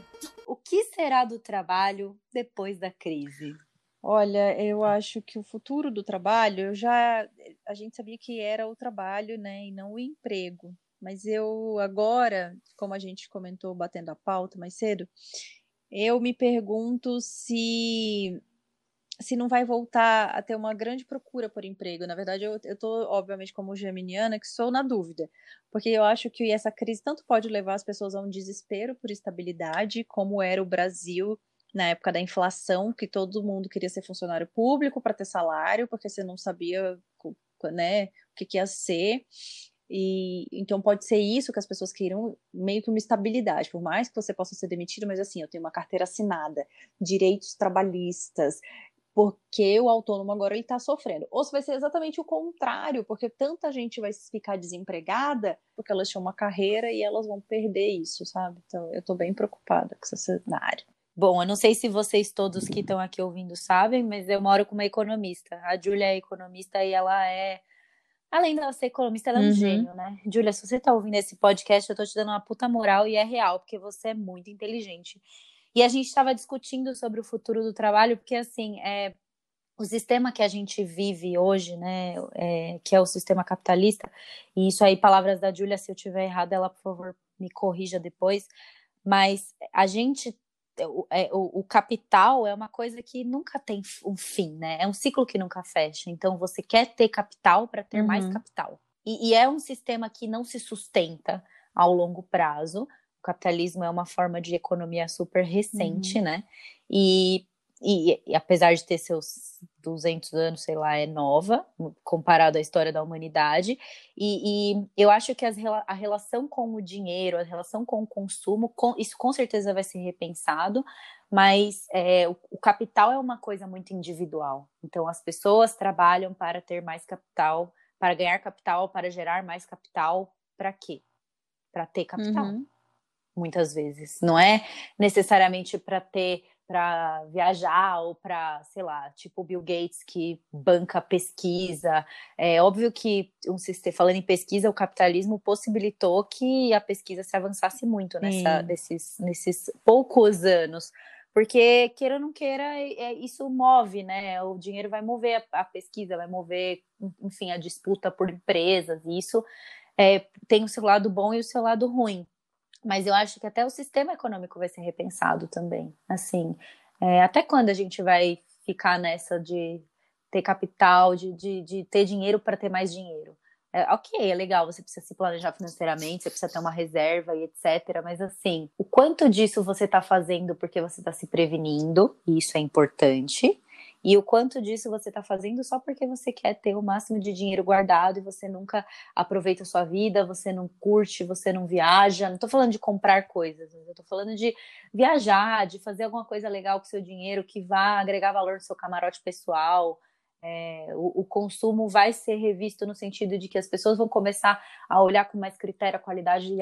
O que será do trabalho depois da crise? Olha, eu acho que o futuro do trabalho, eu já a gente sabia que era o trabalho, né, e não o emprego. Mas eu agora, como a gente comentou batendo a pauta mais cedo, eu me pergunto se se não vai voltar a ter uma grande procura por emprego. Na verdade, eu, tô, obviamente, como geminiana, que sou na dúvida. Porque eu acho que essa crise tanto pode levar as pessoas a um desespero por estabilidade, como era o Brasil na época da inflação, que todo mundo queria ser funcionário público para ter salário, porque você não sabia né, o que, que ia ser. E então pode ser isso que as pessoas queiram, meio que uma estabilidade, por mais que você possa ser demitido, mas assim, eu tenho uma carteira assinada, direitos trabalhistas, porque o autônomo agora ele está sofrendo. Ou se vai ser exatamente o contrário, porque tanta gente vai ficar desempregada porque elas tinham uma carreira e elas vão perder isso, sabe? Então eu estou bem preocupada com esse cenário. Bom, eu não sei se vocês todos que estão aqui ouvindo sabem, mas eu moro com uma economista. A Júlia é economista e ela é Além dela ser economista, ela é um uhum. gênio, né? Júlia, se você tá ouvindo esse podcast, eu tô te dando uma puta moral e é real, porque você é muito inteligente. E a gente estava discutindo sobre o futuro do trabalho, porque assim, é, o sistema que a gente vive hoje, né, é, que é o sistema capitalista, e isso aí, palavras da Júlia, se eu tiver errado, ela, por favor, me corrija depois, mas a gente o, é, o, o, capital é uma coisa que nunca tem um fim, né? É um ciclo que nunca fecha. Então você quer ter capital para ter uhum. mais capital. E, e, é um sistema que não se sustenta ao longo prazo. O capitalismo é uma forma de economia super recente, uhum. né? E e, e, apesar de ter seus 200 anos, sei lá, é nova, comparado à história da humanidade. E, e eu acho que as, a relação com o dinheiro, a relação com o consumo, com, isso com certeza vai ser repensado, mas é, o, o, capital é uma coisa muito individual. Então, as pessoas trabalham para ter mais capital, para ganhar capital, para gerar mais capital, para quê? Para ter capital. Uhum. Muitas vezes. Não é necessariamente para ter para viajar ou para, sei lá, tipo Bill Gates que banca pesquisa. É óbvio que um sistema, falando em pesquisa, o capitalismo possibilitou que a pesquisa se avançasse muito nessa, nesses, nesses poucos anos. Porque, queira ou não queira, é, isso move, né? O dinheiro vai mover a, a pesquisa, vai mover, enfim, a disputa por empresas. E isso é, tem o seu lado bom e o seu lado ruim. Mas eu acho que até o sistema econômico vai ser repensado também. Assim, é, até quando a gente vai ficar nessa de ter capital, de, de, de ter dinheiro para ter mais dinheiro? É, ok, é legal, você precisa se planejar financeiramente, você precisa ter uma reserva e etc. Mas assim, o quanto disso você está fazendo porque você está se prevenindo, e isso é importante. E o quanto disso você está fazendo só porque você quer ter o máximo de dinheiro guardado e você nunca aproveita a sua vida, você não curte, você não viaja. Não estou falando de comprar coisas, eu estou falando de viajar, de fazer alguma coisa legal com o seu dinheiro que vá agregar valor no seu camarote pessoal. É, o, o, consumo vai ser revisto no sentido de que as pessoas vão começar a olhar com mais critério a qualidade e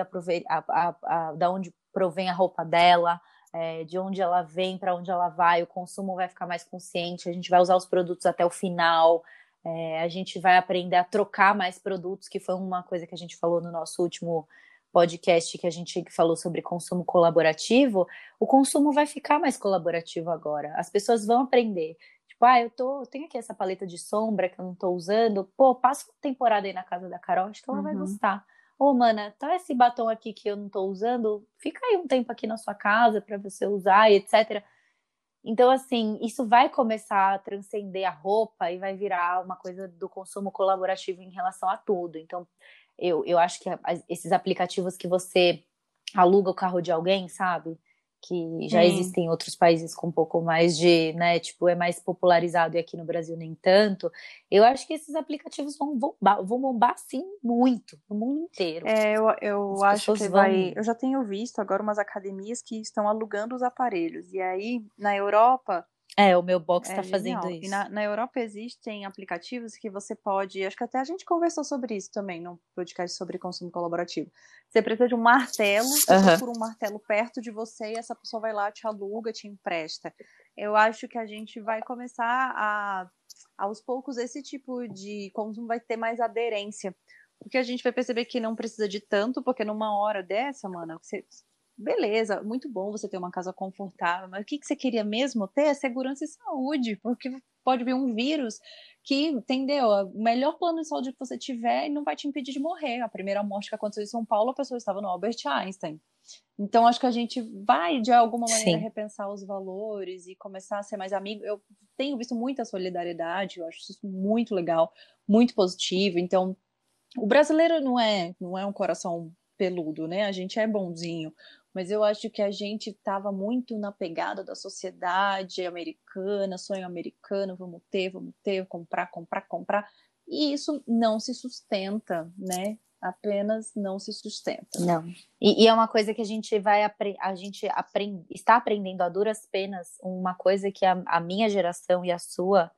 da onde provém a roupa dela, é, de onde ela vem, para onde ela vai, o consumo vai ficar mais consciente, a gente vai usar os produtos até o final, é, a gente vai aprender a trocar mais produtos, que foi uma coisa que a gente falou no nosso último podcast que a gente falou sobre consumo colaborativo, o consumo vai ficar mais colaborativo agora. As pessoas vão aprender. Tipo, ah, eu tô, tenho aqui essa paleta de sombra que eu não tô usando. Pô, passa uma temporada aí na casa da Carol, acho que ela uhum. vai gostar ô, oh, mana, tá esse batom aqui que eu não tô usando, fica aí um tempo aqui na sua casa para você usar etc. Então, assim, isso vai começar a transcender a roupa e vai virar uma coisa do consumo colaborativo em relação a tudo. Então, eu, eu acho que esses aplicativos que você aluga o carro de alguém, sabe? Que já existem em outros países com um pouco mais de, né, tipo, é mais popularizado e aqui no Brasil nem tanto. Eu acho que esses aplicativos vão bombar, vão bombar sim muito no mundo inteiro. É, eu, eu acho que vão... vai. Eu já tenho visto agora umas academias que estão alugando os aparelhos. E aí, na Europa, é, o meu box está é fazendo isso. E na, na, Europa existem aplicativos que você pode. Acho que até a gente conversou sobre isso também no podcast sobre consumo colaborativo. Você precisa de um martelo, você uhum. procura um martelo perto de você e essa pessoa vai lá, te aluga, te empresta. Eu acho que a gente vai começar a. Aos poucos, esse tipo de consumo vai ter mais aderência. Porque a gente vai perceber que não precisa de tanto, porque numa hora dessa, mano, você, beleza, muito bom você ter uma casa confortável, mas o que, que você queria mesmo ter é segurança e saúde, porque pode vir um vírus que, entendeu? O melhor plano de saúde que você tiver não vai te impedir de morrer. A primeira morte que aconteceu em São Paulo, a pessoa estava no Albert Einstein. Então, acho que a gente vai, de alguma maneira, Sim. repensar os valores e começar a ser mais amigo. Eu tenho visto muita solidariedade, eu acho isso muito legal, muito positivo. Então, o brasileiro não é, não é um coração peludo, né? A gente é bonzinho mas eu acho que a gente estava muito na pegada da sociedade americana, sonho americano, vamos ter, vamos ter, comprar, comprar, comprar, e isso não se sustenta, né? Apenas não se sustenta. Não. E, e é uma coisa que a gente vai a gente aprend, está aprendendo a duras penas, uma coisa que a, a minha geração e a sua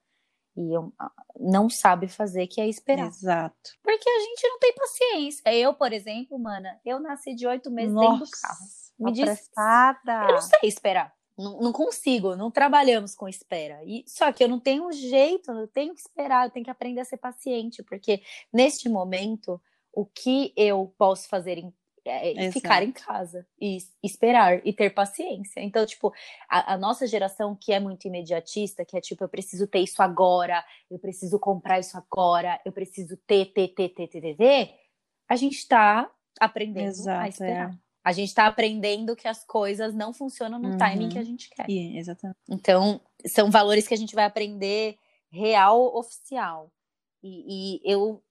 e eu, não sabe fazer, que é esperar. Exato. Porque a gente não tem paciência. Eu, por exemplo, mana, eu nasci de oito meses Nossa. dentro do carro. Me apressada. eu não sei esperar. Não, não, consigo, não trabalhamos com espera. E, só que eu não tenho jeito, eu tenho que esperar, eu tenho que aprender a ser paciente, porque neste momento, o que eu posso fazer em, é, é ficar em casa e esperar e ter paciência. Então, tipo, a, a, nossa geração que é muito imediatista, que é tipo, eu preciso ter isso agora, eu preciso comprar isso agora, eu preciso ter, ter, ter, ter, ter, ter, ter a gente tá aprendendo Exato, a esperar. É a gente está aprendendo que as coisas não funcionam no uhum. timing que a gente quer. Yeah, exatamente. Então, são valores que a gente vai aprender real, oficial. E, e eu,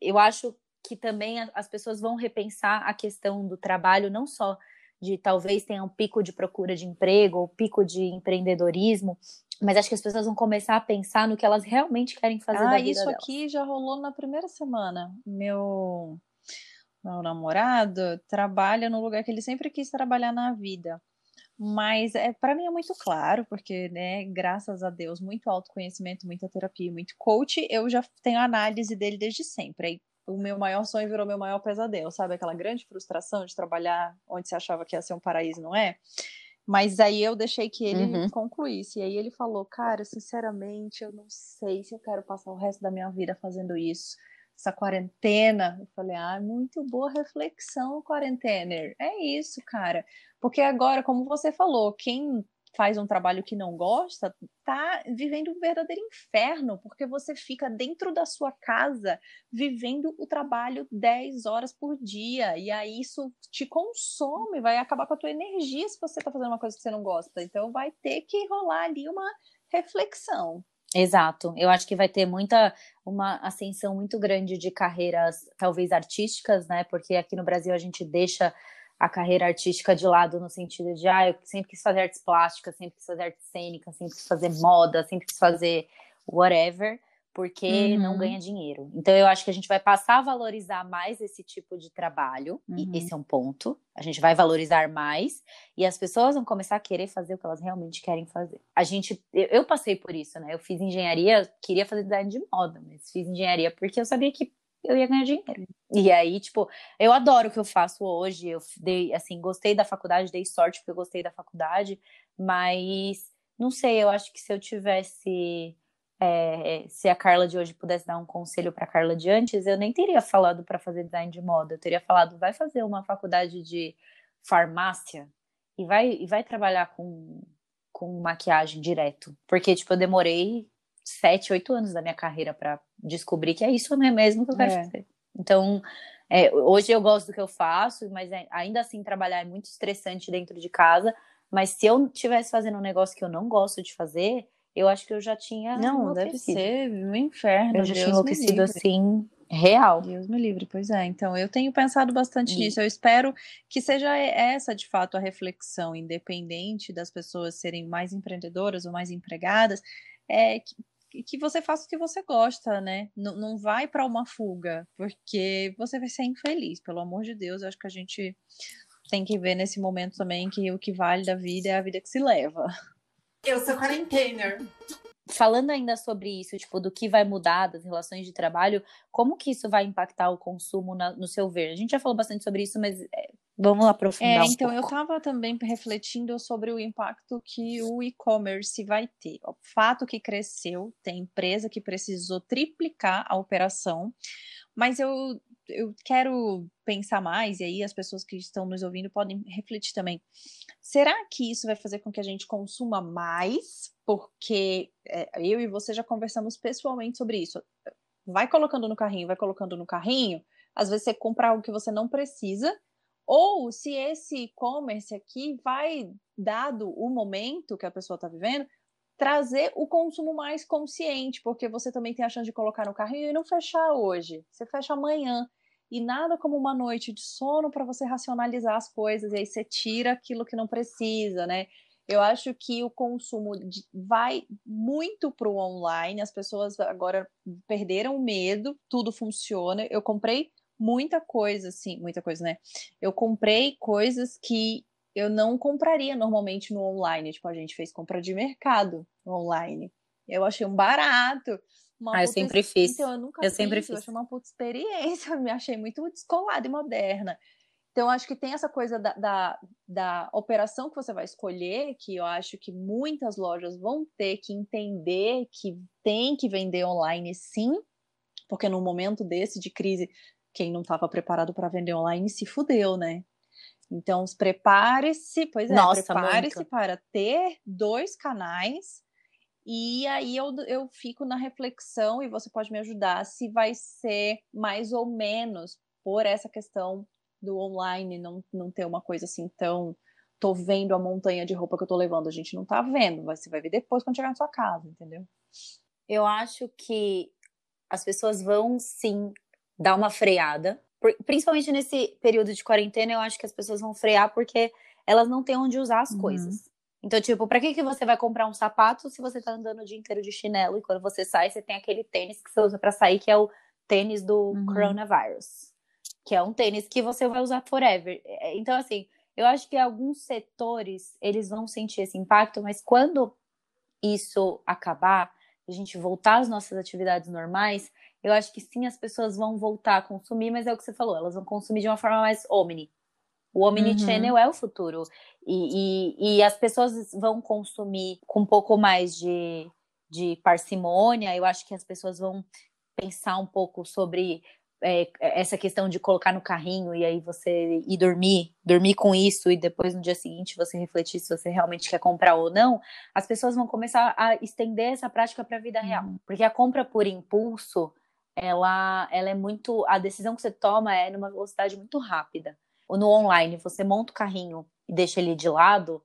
eu acho que também as pessoas vão repensar a questão do trabalho, não só de talvez tenha um pico de procura de emprego ou pico de empreendedorismo, mas acho que as pessoas vão começar a pensar no que elas realmente querem fazer ah, da vida isso aqui já rolou na primeira semana. Meu meu namorado trabalha no lugar que ele sempre quis trabalhar na vida. Mas é para mim é muito claro, porque, né, graças a Deus, muito autoconhecimento, muita terapia, muito coach, eu já tenho análise dele desde sempre. Aí o meu maior sonho virou meu maior pesadelo, sabe? Aquela grande frustração de trabalhar onde você achava que ia ser um paraíso, não é? Mas aí eu deixei que ele uhum. concluísse. E aí ele falou: Cara, sinceramente, eu não sei se eu quero passar o resto da minha vida fazendo isso essa quarentena. Eu falei, ah, muito boa reflexão, quarentener. É isso, cara. Porque agora, como você falou, quem faz um trabalho que não gosta, tá vivendo um verdadeiro inferno, porque você fica dentro da sua casa vivendo o trabalho 10 horas por dia, e aí isso te consome, vai acabar com a tua energia se você tá fazendo uma coisa que você não gosta. Então vai ter que rolar ali uma reflexão. Exato. Eu acho que vai ter muita uma ascensão muito grande de carreiras, talvez artísticas, né? Porque aqui no Brasil a gente deixa a carreira artística de lado no sentido de, ah, eu sempre quis fazer artes plásticas, sempre quis fazer arte cênica, sempre quis fazer moda, sempre quis fazer whatever, porque uhum. não ganha dinheiro. Então eu acho que a gente vai passar a valorizar mais esse tipo de trabalho, uhum. e esse é um ponto. A gente vai valorizar mais e as pessoas vão começar a querer fazer o que elas realmente querem fazer. A gente, eu, eu passei por isso, né? Eu fiz engenharia, queria fazer design de moda, mas fiz engenharia porque eu sabia que eu ia ganhar dinheiro. E aí, tipo, eu adoro o que eu faço hoje. Eu dei, assim, gostei da faculdade, dei sorte porque eu gostei da faculdade, mas não sei, eu acho que se eu tivesse é, se a Carla de hoje pudesse dar um conselho para a Carla de antes, eu nem teria falado para fazer design de moda. Eu teria falado, vai fazer uma faculdade de farmácia e vai, e vai trabalhar com, com maquiagem direto. Porque, tipo, eu demorei sete, oito anos da minha carreira para descobrir que é isso mesmo que eu quero é. fazer. Então, é, hoje eu gosto do que eu faço, mas é, ainda assim trabalhar é muito estressante dentro de casa. Mas se eu estivesse fazendo um negócio que eu não gosto de fazer, eu acho que eu já tinha. Não, deve ser um inferno. Eu já Deus tinha enlouquecido assim, real. Deus me livre, pois é. Então, eu tenho pensado bastante nisso. Eu espero que seja essa, de fato, a reflexão, independente das pessoas serem mais empreendedoras ou mais empregadas, é que, que você faça o que você gosta, né? Não, não vai para uma fuga, porque você vai ser infeliz, pelo amor de Deus. Eu acho que a gente tem que ver nesse momento também que o que vale da vida é a vida que se leva. Eu sou quarentener. Falando ainda sobre isso, tipo, do que vai mudar das relações de trabalho, como que isso vai impactar o consumo na, no seu ver? A gente já falou bastante sobre isso, mas é, vamos aprofundar. É, um então pouco. eu estava também refletindo sobre o impacto que o e-commerce vai ter. O fato que cresceu, tem empresa que precisou triplicar a operação, mas eu eu quero pensar mais, e aí as pessoas que estão nos ouvindo podem refletir também. Será que isso vai fazer com que a gente consuma mais? Porque é, eu e você já conversamos pessoalmente sobre isso. Vai colocando no carrinho, vai colocando no carrinho. Às vezes você compra algo que você não precisa, ou se esse e-commerce aqui vai, dado o momento que a pessoa está vivendo, trazer o consumo mais consciente, porque você também tem a chance de colocar no carrinho e não fechar hoje. Você fecha amanhã. E nada como uma noite de sono para você racionalizar as coisas e aí você tira aquilo que não precisa, né? Eu acho que o consumo vai muito para o online, as pessoas agora perderam o medo, tudo funciona. Eu comprei muita coisa, assim, muita coisa, né? Eu comprei coisas que eu não compraria normalmente no online. Tipo, a gente fez compra de mercado no online. Eu achei um barato. Uma ah, eu sempre fiz. Então, eu nunca eu fiz, sempre fiz. Eu achei uma puta experiência. Eu [LAUGHS] me achei muito descolada e moderna. Então, acho que tem essa coisa da, da, da, operação que você vai escolher, que eu acho que muitas lojas vão ter que entender que tem que vender online sim, porque num momento desse de crise, quem não estava preparado para vender online se fudeu, né? Então, prepare-se, pois é, prepare-se para ter dois canais. E aí eu, eu fico na reflexão e você pode me ajudar se vai ser mais ou menos por essa questão do online não, não ter uma coisa assim tão tô vendo a montanha de roupa que eu tô levando, a gente não tá vendo, você vai ver depois quando chegar na sua casa, entendeu? Eu acho que as pessoas vão sim dar uma freada principalmente nesse período de quarentena, eu acho que as pessoas vão frear porque elas não têm onde usar as uhum. coisas. Então, tipo, pra que, que você vai comprar um sapato se você tá andando o dia inteiro de chinelo e quando você sai, você tem aquele tênis que você usa para sair, que é o tênis do uhum. coronavirus. Que é um tênis que você vai usar forever. É, então, assim, eu acho que alguns setores, eles vão sentir esse impacto, mas quando isso acabar, a gente voltar às nossas atividades normais, eu acho que sim, as pessoas vão voltar a consumir, mas é o que você falou, elas vão consumir de uma forma mais omni. O Omnichannel uhum. é o futuro. E, e, e, as pessoas vão consumir com um pouco mais de, de parcimônia. Eu acho que as pessoas vão pensar um pouco sobre é, essa questão de colocar no carrinho e aí você ir dormir, dormir com isso e depois no dia seguinte você refletir se você realmente quer comprar ou não, as pessoas vão começar a estender essa prática para a vida real. Uhum. Porque a compra por impulso, ela, ela é muito. A decisão que você toma é numa velocidade muito rápida. Ou no online, você monta o carrinho e deixa ele de lado,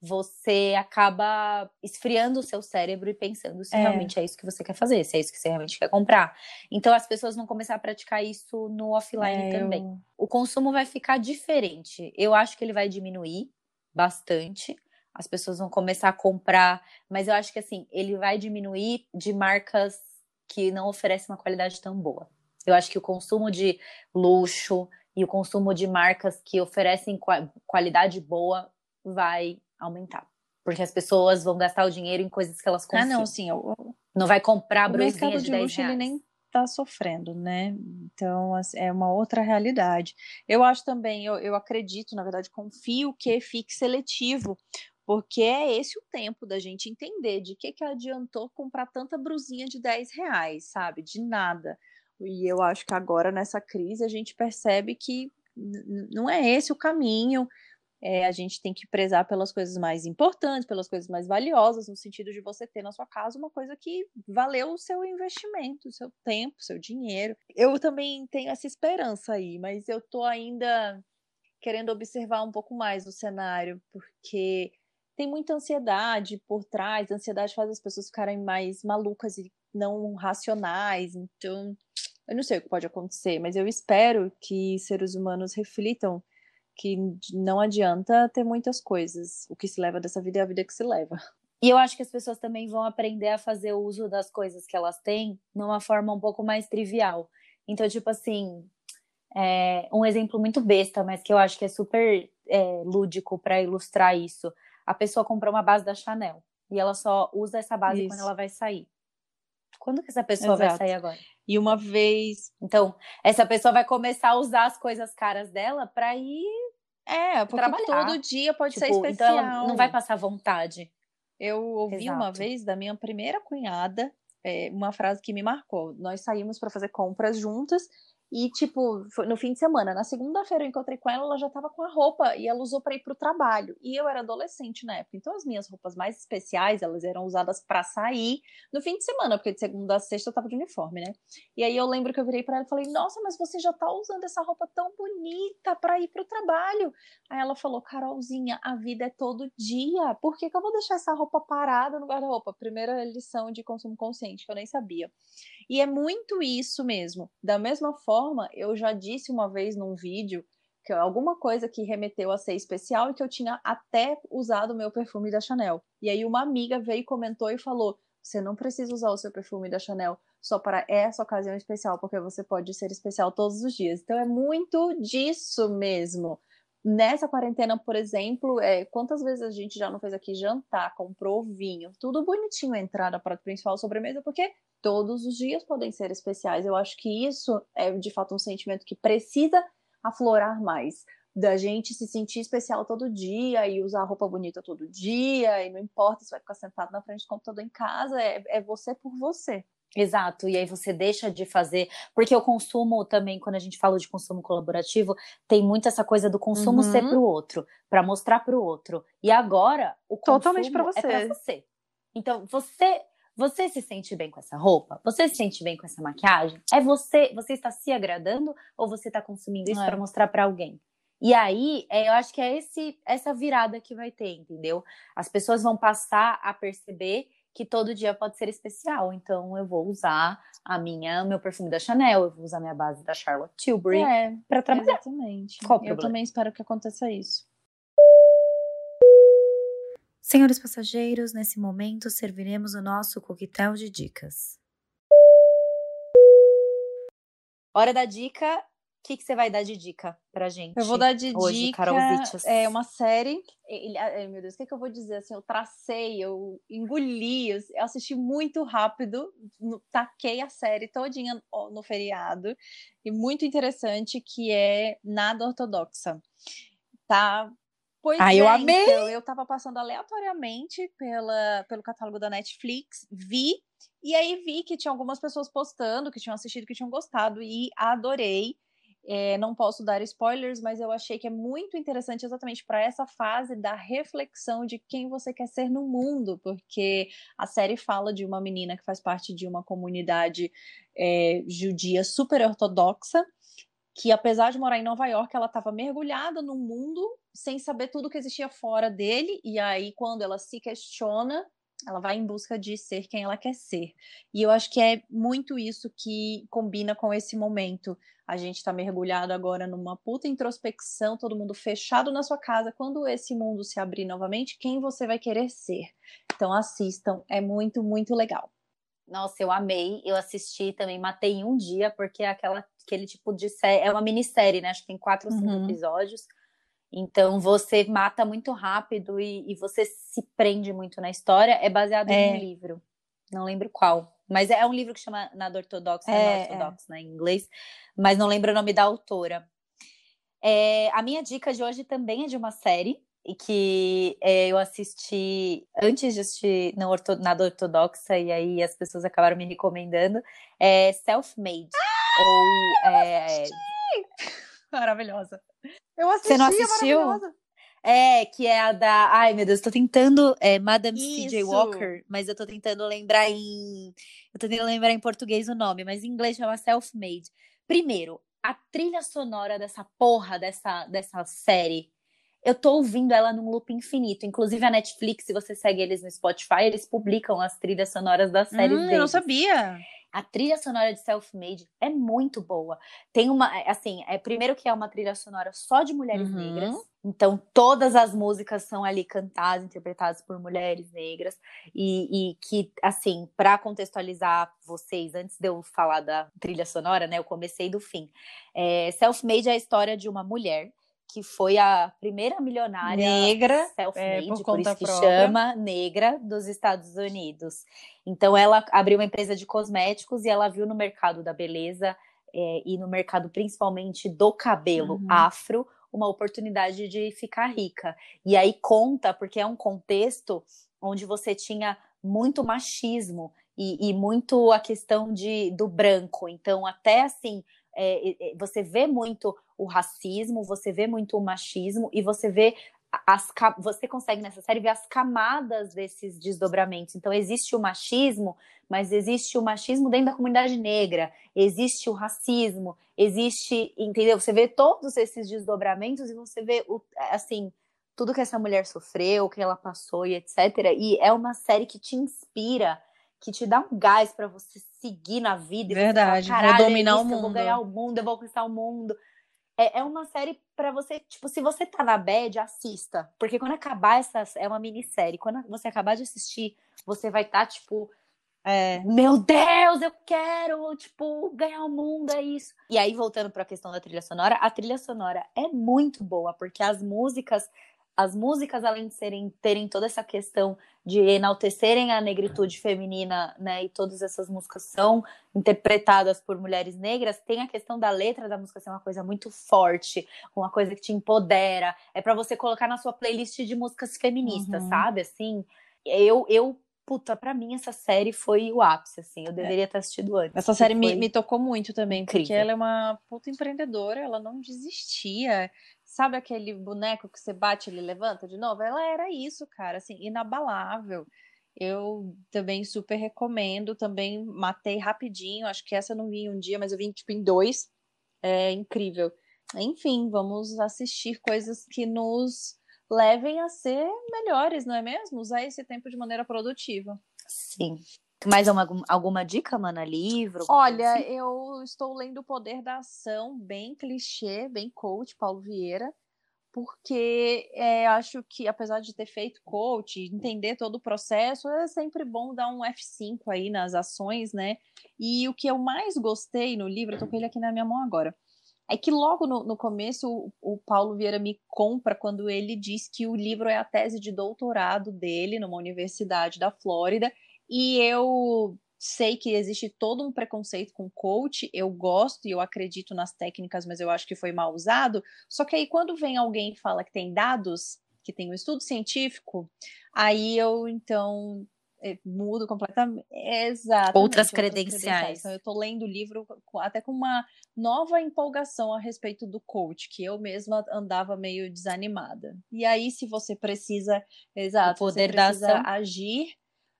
você acaba esfriando o seu cérebro e pensando se é. realmente é isso que você quer fazer, se é isso que você realmente quer comprar. Então as pessoas vão começar a praticar isso no offline é, também. Eu... O consumo vai ficar diferente. Eu acho que ele vai diminuir bastante. As pessoas vão começar a comprar, mas eu acho que assim, ele vai diminuir de marcas que não oferecem uma qualidade tão boa. Eu acho que o consumo de luxo e o consumo de marcas que oferecem qualidade boa vai aumentar. Porque as pessoas vão gastar o dinheiro em coisas que elas confiam. Ah, não, sim. Eu, não vai comprar brusinha de, de 10 luxo, reais. ele nem tá sofrendo, né? Então, é uma outra realidade. Eu acho também, eu, eu acredito, na verdade, confio que fique seletivo, porque é esse o tempo da gente entender de que que adiantou comprar tanta brusinha de 10 reais, sabe? De nada. E eu acho que agora, nessa crise, a gente percebe que não é esse o caminho, é, a gente tem que prezar pelas coisas mais importantes, pelas coisas mais valiosas, no sentido de você ter na sua casa uma coisa que valeu o seu investimento, o seu tempo, o seu dinheiro. Eu também tenho essa esperança aí, mas eu tô ainda querendo observar um pouco mais o cenário, porque tem muita ansiedade por trás, a ansiedade faz as pessoas ficarem mais malucas e não racionais, então eu não sei o que pode acontecer, mas eu espero que seres humanos reflitam que não adianta ter muitas coisas. O que se leva dessa vida é a vida que se leva. E eu acho que as pessoas também vão aprender a fazer uso das coisas que elas têm numa forma um pouco mais trivial. Então, tipo assim, é, um exemplo muito besta, mas que eu acho que é super é, lúdico para ilustrar isso. A pessoa comprou uma base da Chanel e ela só usa essa base isso. quando ela vai sair. Quando que essa pessoa Exato. vai sair agora? E uma vez. Então, essa pessoa vai começar a usar as coisas caras dela para ir é, porque trabalhar. todo dia pode tipo, ser especial. Então ela não vai passar vontade. Eu ouvi Exato. uma vez da minha primeira cunhada é, uma frase que me marcou. Nós saímos para fazer compras juntas e, tipo, no fim de semana, na segunda-feira eu encontrei com ela, ela já tava com a roupa e ela usou para ir pro trabalho. E eu era adolescente na época, então as minhas roupas mais especiais, elas eram usadas para sair no fim de semana, porque de segunda a sexta eu tava de uniforme, né? E aí eu lembro que eu virei para ela e falei: "Nossa, mas você já tá usando essa roupa tão bonita para ir pro trabalho". Aí ela falou: "Carolzinha, a vida é todo dia. Por que que eu vou deixar essa roupa parada no guarda-roupa?". Primeira lição de consumo consciente que eu nem sabia. E é muito isso mesmo. Da mesma forma, eu já disse uma vez num vídeo que alguma coisa que remeteu a ser especial e que eu tinha até usado o meu perfume da Chanel. E aí uma amiga veio e comentou e falou: "Você não precisa usar o seu perfume da Chanel só para essa ocasião especial, porque você pode ser especial todos os dias". Então é muito disso mesmo. Nessa quarentena, por exemplo, é, quantas vezes a gente já não fez aqui jantar, comprou vinho, tudo bonitinho, entrada, prato principal, sobremesa, porque todos os dias podem ser especiais. Eu acho que isso é de fato um sentimento que precisa aflorar mais. Da gente se sentir especial todo dia e usar roupa bonita todo dia, e não importa se vai ficar sentado na frente do computador em casa, é, é você por você. Exato, e aí você deixa de fazer, porque o consumo também, quando a gente fala de consumo colaborativo, tem muito essa coisa do consumo uhum. ser para o outro, para mostrar para o outro. E agora o consumo Totalmente pra você. é para você. Então, você você se sente bem com essa roupa? Você se sente bem com essa maquiagem? É você, você está se agradando ou você está consumindo isso é. para mostrar para alguém? E aí, é, eu acho que é esse, essa virada que vai ter, entendeu? As pessoas vão passar a perceber que todo dia pode ser especial. Então, eu vou usar a minha, meu perfume da Chanel, eu vou usar minha base da Charlotte Tilbury é, para trabalhar. Exatamente. Qual eu também espero que aconteça isso. Senhores passageiros, nesse momento serviremos o nosso coquetel de dicas. Hora da dica. O que, que você vai dar de dica pra gente? Eu vou dar de hoje, dica. É uma série. Meu Deus, o que, que eu vou dizer? Assim, eu tracei, eu engoli, eu assisti muito rápido, taquei a série todinha no feriado. E muito interessante, que é Nada Ortodoxa. Tá Pois ah, é, eu amei! Então, eu tava passando aleatoriamente pela, pelo catálogo da Netflix, vi, e aí vi que tinha algumas pessoas postando, que tinham assistido, que tinham gostado, e adorei. É, não posso dar spoilers, mas eu achei que é muito interessante exatamente para essa fase da reflexão de quem você quer ser no mundo, porque a série fala de uma menina que faz parte de uma comunidade é, judia super ortodoxa que apesar de morar em Nova York, ela estava mergulhada no mundo sem saber tudo que existia fora dele, e aí quando ela se questiona, ela vai em busca de ser quem ela quer ser. E eu acho que é muito isso que combina com esse momento. A gente está mergulhado agora numa puta introspecção, todo mundo fechado na sua casa. Quando esse mundo se abrir novamente, quem você vai querer ser? Então assistam, é muito, muito legal. Nossa, eu amei. Eu assisti também, matei em um dia, porque é aquela, aquele tipo de série. É uma minissérie, né? Acho que tem quatro ou cinco uhum. episódios. Então você mata muito rápido e, e, você se prende muito na história. É baseado é. em um livro. Não lembro qual. Mas é um livro que chama Nada Ortodoxa, é, Ortodoxa, é. né, em inglês. Mas não lembro o nome da autora. É, a minha dica de hoje também é de uma série e que é, eu assisti antes de assistir na orto, Nada Ortodoxa, e aí as pessoas acabaram me recomendando. É Self-Made. Ah, ou. É... [LAUGHS] Maravilhosa. Eu assisti, Você não assistiu? É, que é a da. Ai, meu Deus, tô tentando. É Madame C.J. Walker, mas eu tô tentando lembrar em. Eu tô tentando lembrar em português o nome, mas em inglês chama Self-Made. Primeiro, a trilha sonora dessa porra dessa, dessa série. Eu tô ouvindo ela num loop infinito. Inclusive a Netflix, se você segue eles no Spotify, eles publicam as trilhas sonoras das séries hum, deles. Eu não sabia. A trilha sonora de Self-Made é muito boa. Tem uma, é, assim, é primeiro que é uma trilha sonora só de mulheres uhum. negras. Então todas as músicas são ali cantadas, interpretadas por mulheres negras e, e que, assim, para contextualizar vocês, antes de eu falar da trilha sonora, né, eu comecei do fim. É, Self-Made é a história de uma mulher que foi a primeira milionária negra, self-made, é, por, por isso que própria. chama negra dos Estados Unidos. Então ela abriu uma empresa de cosméticos e ela viu no mercado da beleza é, e no mercado principalmente do cabelo uhum. afro uma oportunidade de ficar rica. E aí conta porque é um contexto onde você tinha muito machismo e, e muito a questão de do branco. Então até assim é, você vê muito o racismo, você vê muito o machismo e você vê as, você consegue nessa série ver as camadas desses desdobramentos. Então existe o machismo, mas existe o machismo dentro da comunidade negra, existe o racismo, existe, entendeu? Você vê todos esses desdobramentos e você vê o, assim tudo que essa mulher sofreu, o que ela passou e etc. E é uma série que te inspira, que te dá um gás para você seguir na vida. Verdade, falar, vou dominar é isso, o mundo. Eu vou ganhar o mundo, eu vou conquistar o mundo é, é uma série para você, tipo, se você tá na bad, assista. Porque quando acabar essa. É uma minissérie. Quando você acabar de assistir, você vai estar, tá, tipo. É, meu Deus, eu quero, tipo, ganhar o mundo, é isso. E aí, voltando para a questão da trilha sonora, a trilha sonora é muito boa, porque as músicas as músicas, além de serem, terem toda essa questão de enaltecerem a negritude feminina, né, e todas essas músicas são interpretadas por mulheres negras, tem a questão da letra da música ser uma coisa muito forte, uma coisa que te empodera, é para você colocar na sua playlist de músicas feministas, uhum. sabe? Assim, eu, eu puta, pra mim essa série foi o ápice, assim. Eu é. deveria é. ter assistido antes. Essa série me, me tocou muito também, incrível. porque ela é uma puta empreendedora, ela não desistia. Sabe aquele boneco que você bate ele levanta de novo? Ela era isso, cara, assim, inabalável. Eu também super recomendo, também matei rapidinho, acho que essa eu não vi em um dia, mas eu vi tipo em dois. É incrível. Enfim, vamos assistir coisas que nos levem a ser melhores, não é mesmo? Usar esse tempo de maneira produtiva. Sim. Mais uma, alguma dica, Mana? Livro? Olha, assim? eu estou lendo O Poder da Ação, bem clichê, bem coach, Paulo Vieira, porque é, acho que, apesar de ter feito coach, entender todo o processo, é sempre bom dar um F5 aí nas ações, né? E o que eu mais gostei no livro, eu tô com ele aqui na minha mão agora, é que logo no, no começo o, o, Paulo Vieira me compra quando ele diz que o livro é a tese de doutorado dele numa universidade da Flórida e eu sei que existe todo um preconceito com coach, eu gosto e eu acredito nas técnicas, mas eu acho que foi mal usado. Só que aí quando vem alguém e fala que tem dados, que tem um estudo científico, aí eu então é, mudo completamente. Exatamente. Outras credenciais. credenciais. Então, eu estou lendo o livro até com uma nova empolgação a respeito do coach, que eu mesma andava meio desanimada. E aí, se você precisa, exato, o poder você precisa agir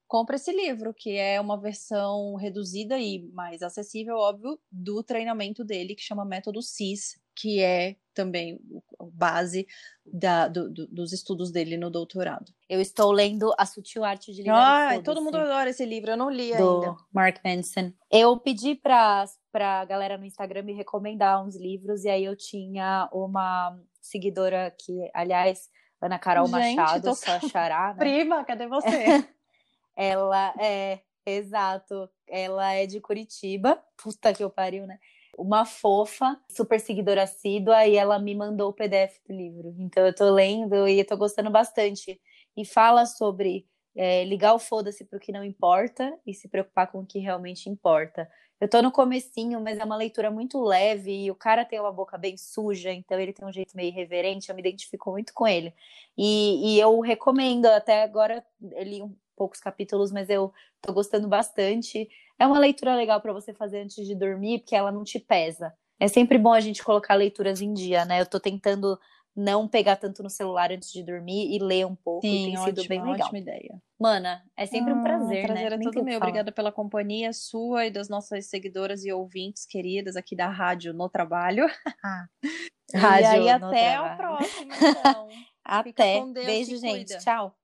compra esse livro, que é uma versão reduzida e mais acessível, óbvio, do treinamento dele, que chama Método CIS, que é também base da, do, do, dos estudos dele no doutorado. Eu estou lendo A Sutil Arte de Ligar Ah, todo mundo adora esse livro, eu não li do ainda. Mark Manson. Eu pedi para a galera no Instagram me recomendar uns livros, e aí eu tinha uma seguidora que, aliás, Ana Carol Gente, Machado, só achará. Né? Prima, cadê você? [LAUGHS] ela é, exato, ela é de Curitiba. Puta que eu pariu, né? Uma fofa, super seguidora assídua, e ela me mandou o PDF do livro. Então eu tô lendo e eu tô gostando bastante. E fala sobre é, ligar o foda-se pro que não importa e se preocupar com o que realmente importa. Eu tô no comecinho, mas é uma leitura muito leve e o cara tem uma boca bem suja, então ele tem um jeito meio irreverente, eu me identifico muito com ele. E, e eu recomendo, até agora um, poucos capítulos, mas eu tô gostando bastante. É uma leitura legal para você fazer antes de dormir, porque ela não te pesa. É sempre bom a gente colocar leituras em dia, né? Eu tô tentando não pegar tanto no celular antes de dormir e ler um pouco. Sim, e tem ótimo, sido bem legal. ótima ideia. Mana, é sempre um prazer, ah, prazer né? é todo meu. Obrigada pela companhia sua e das nossas seguidoras e ouvintes queridas aqui da Rádio No Trabalho. Rádio [LAUGHS] e aí, até trabalho. o próximo, então. [LAUGHS] até. Beijo, gente. Cuida. Tchau.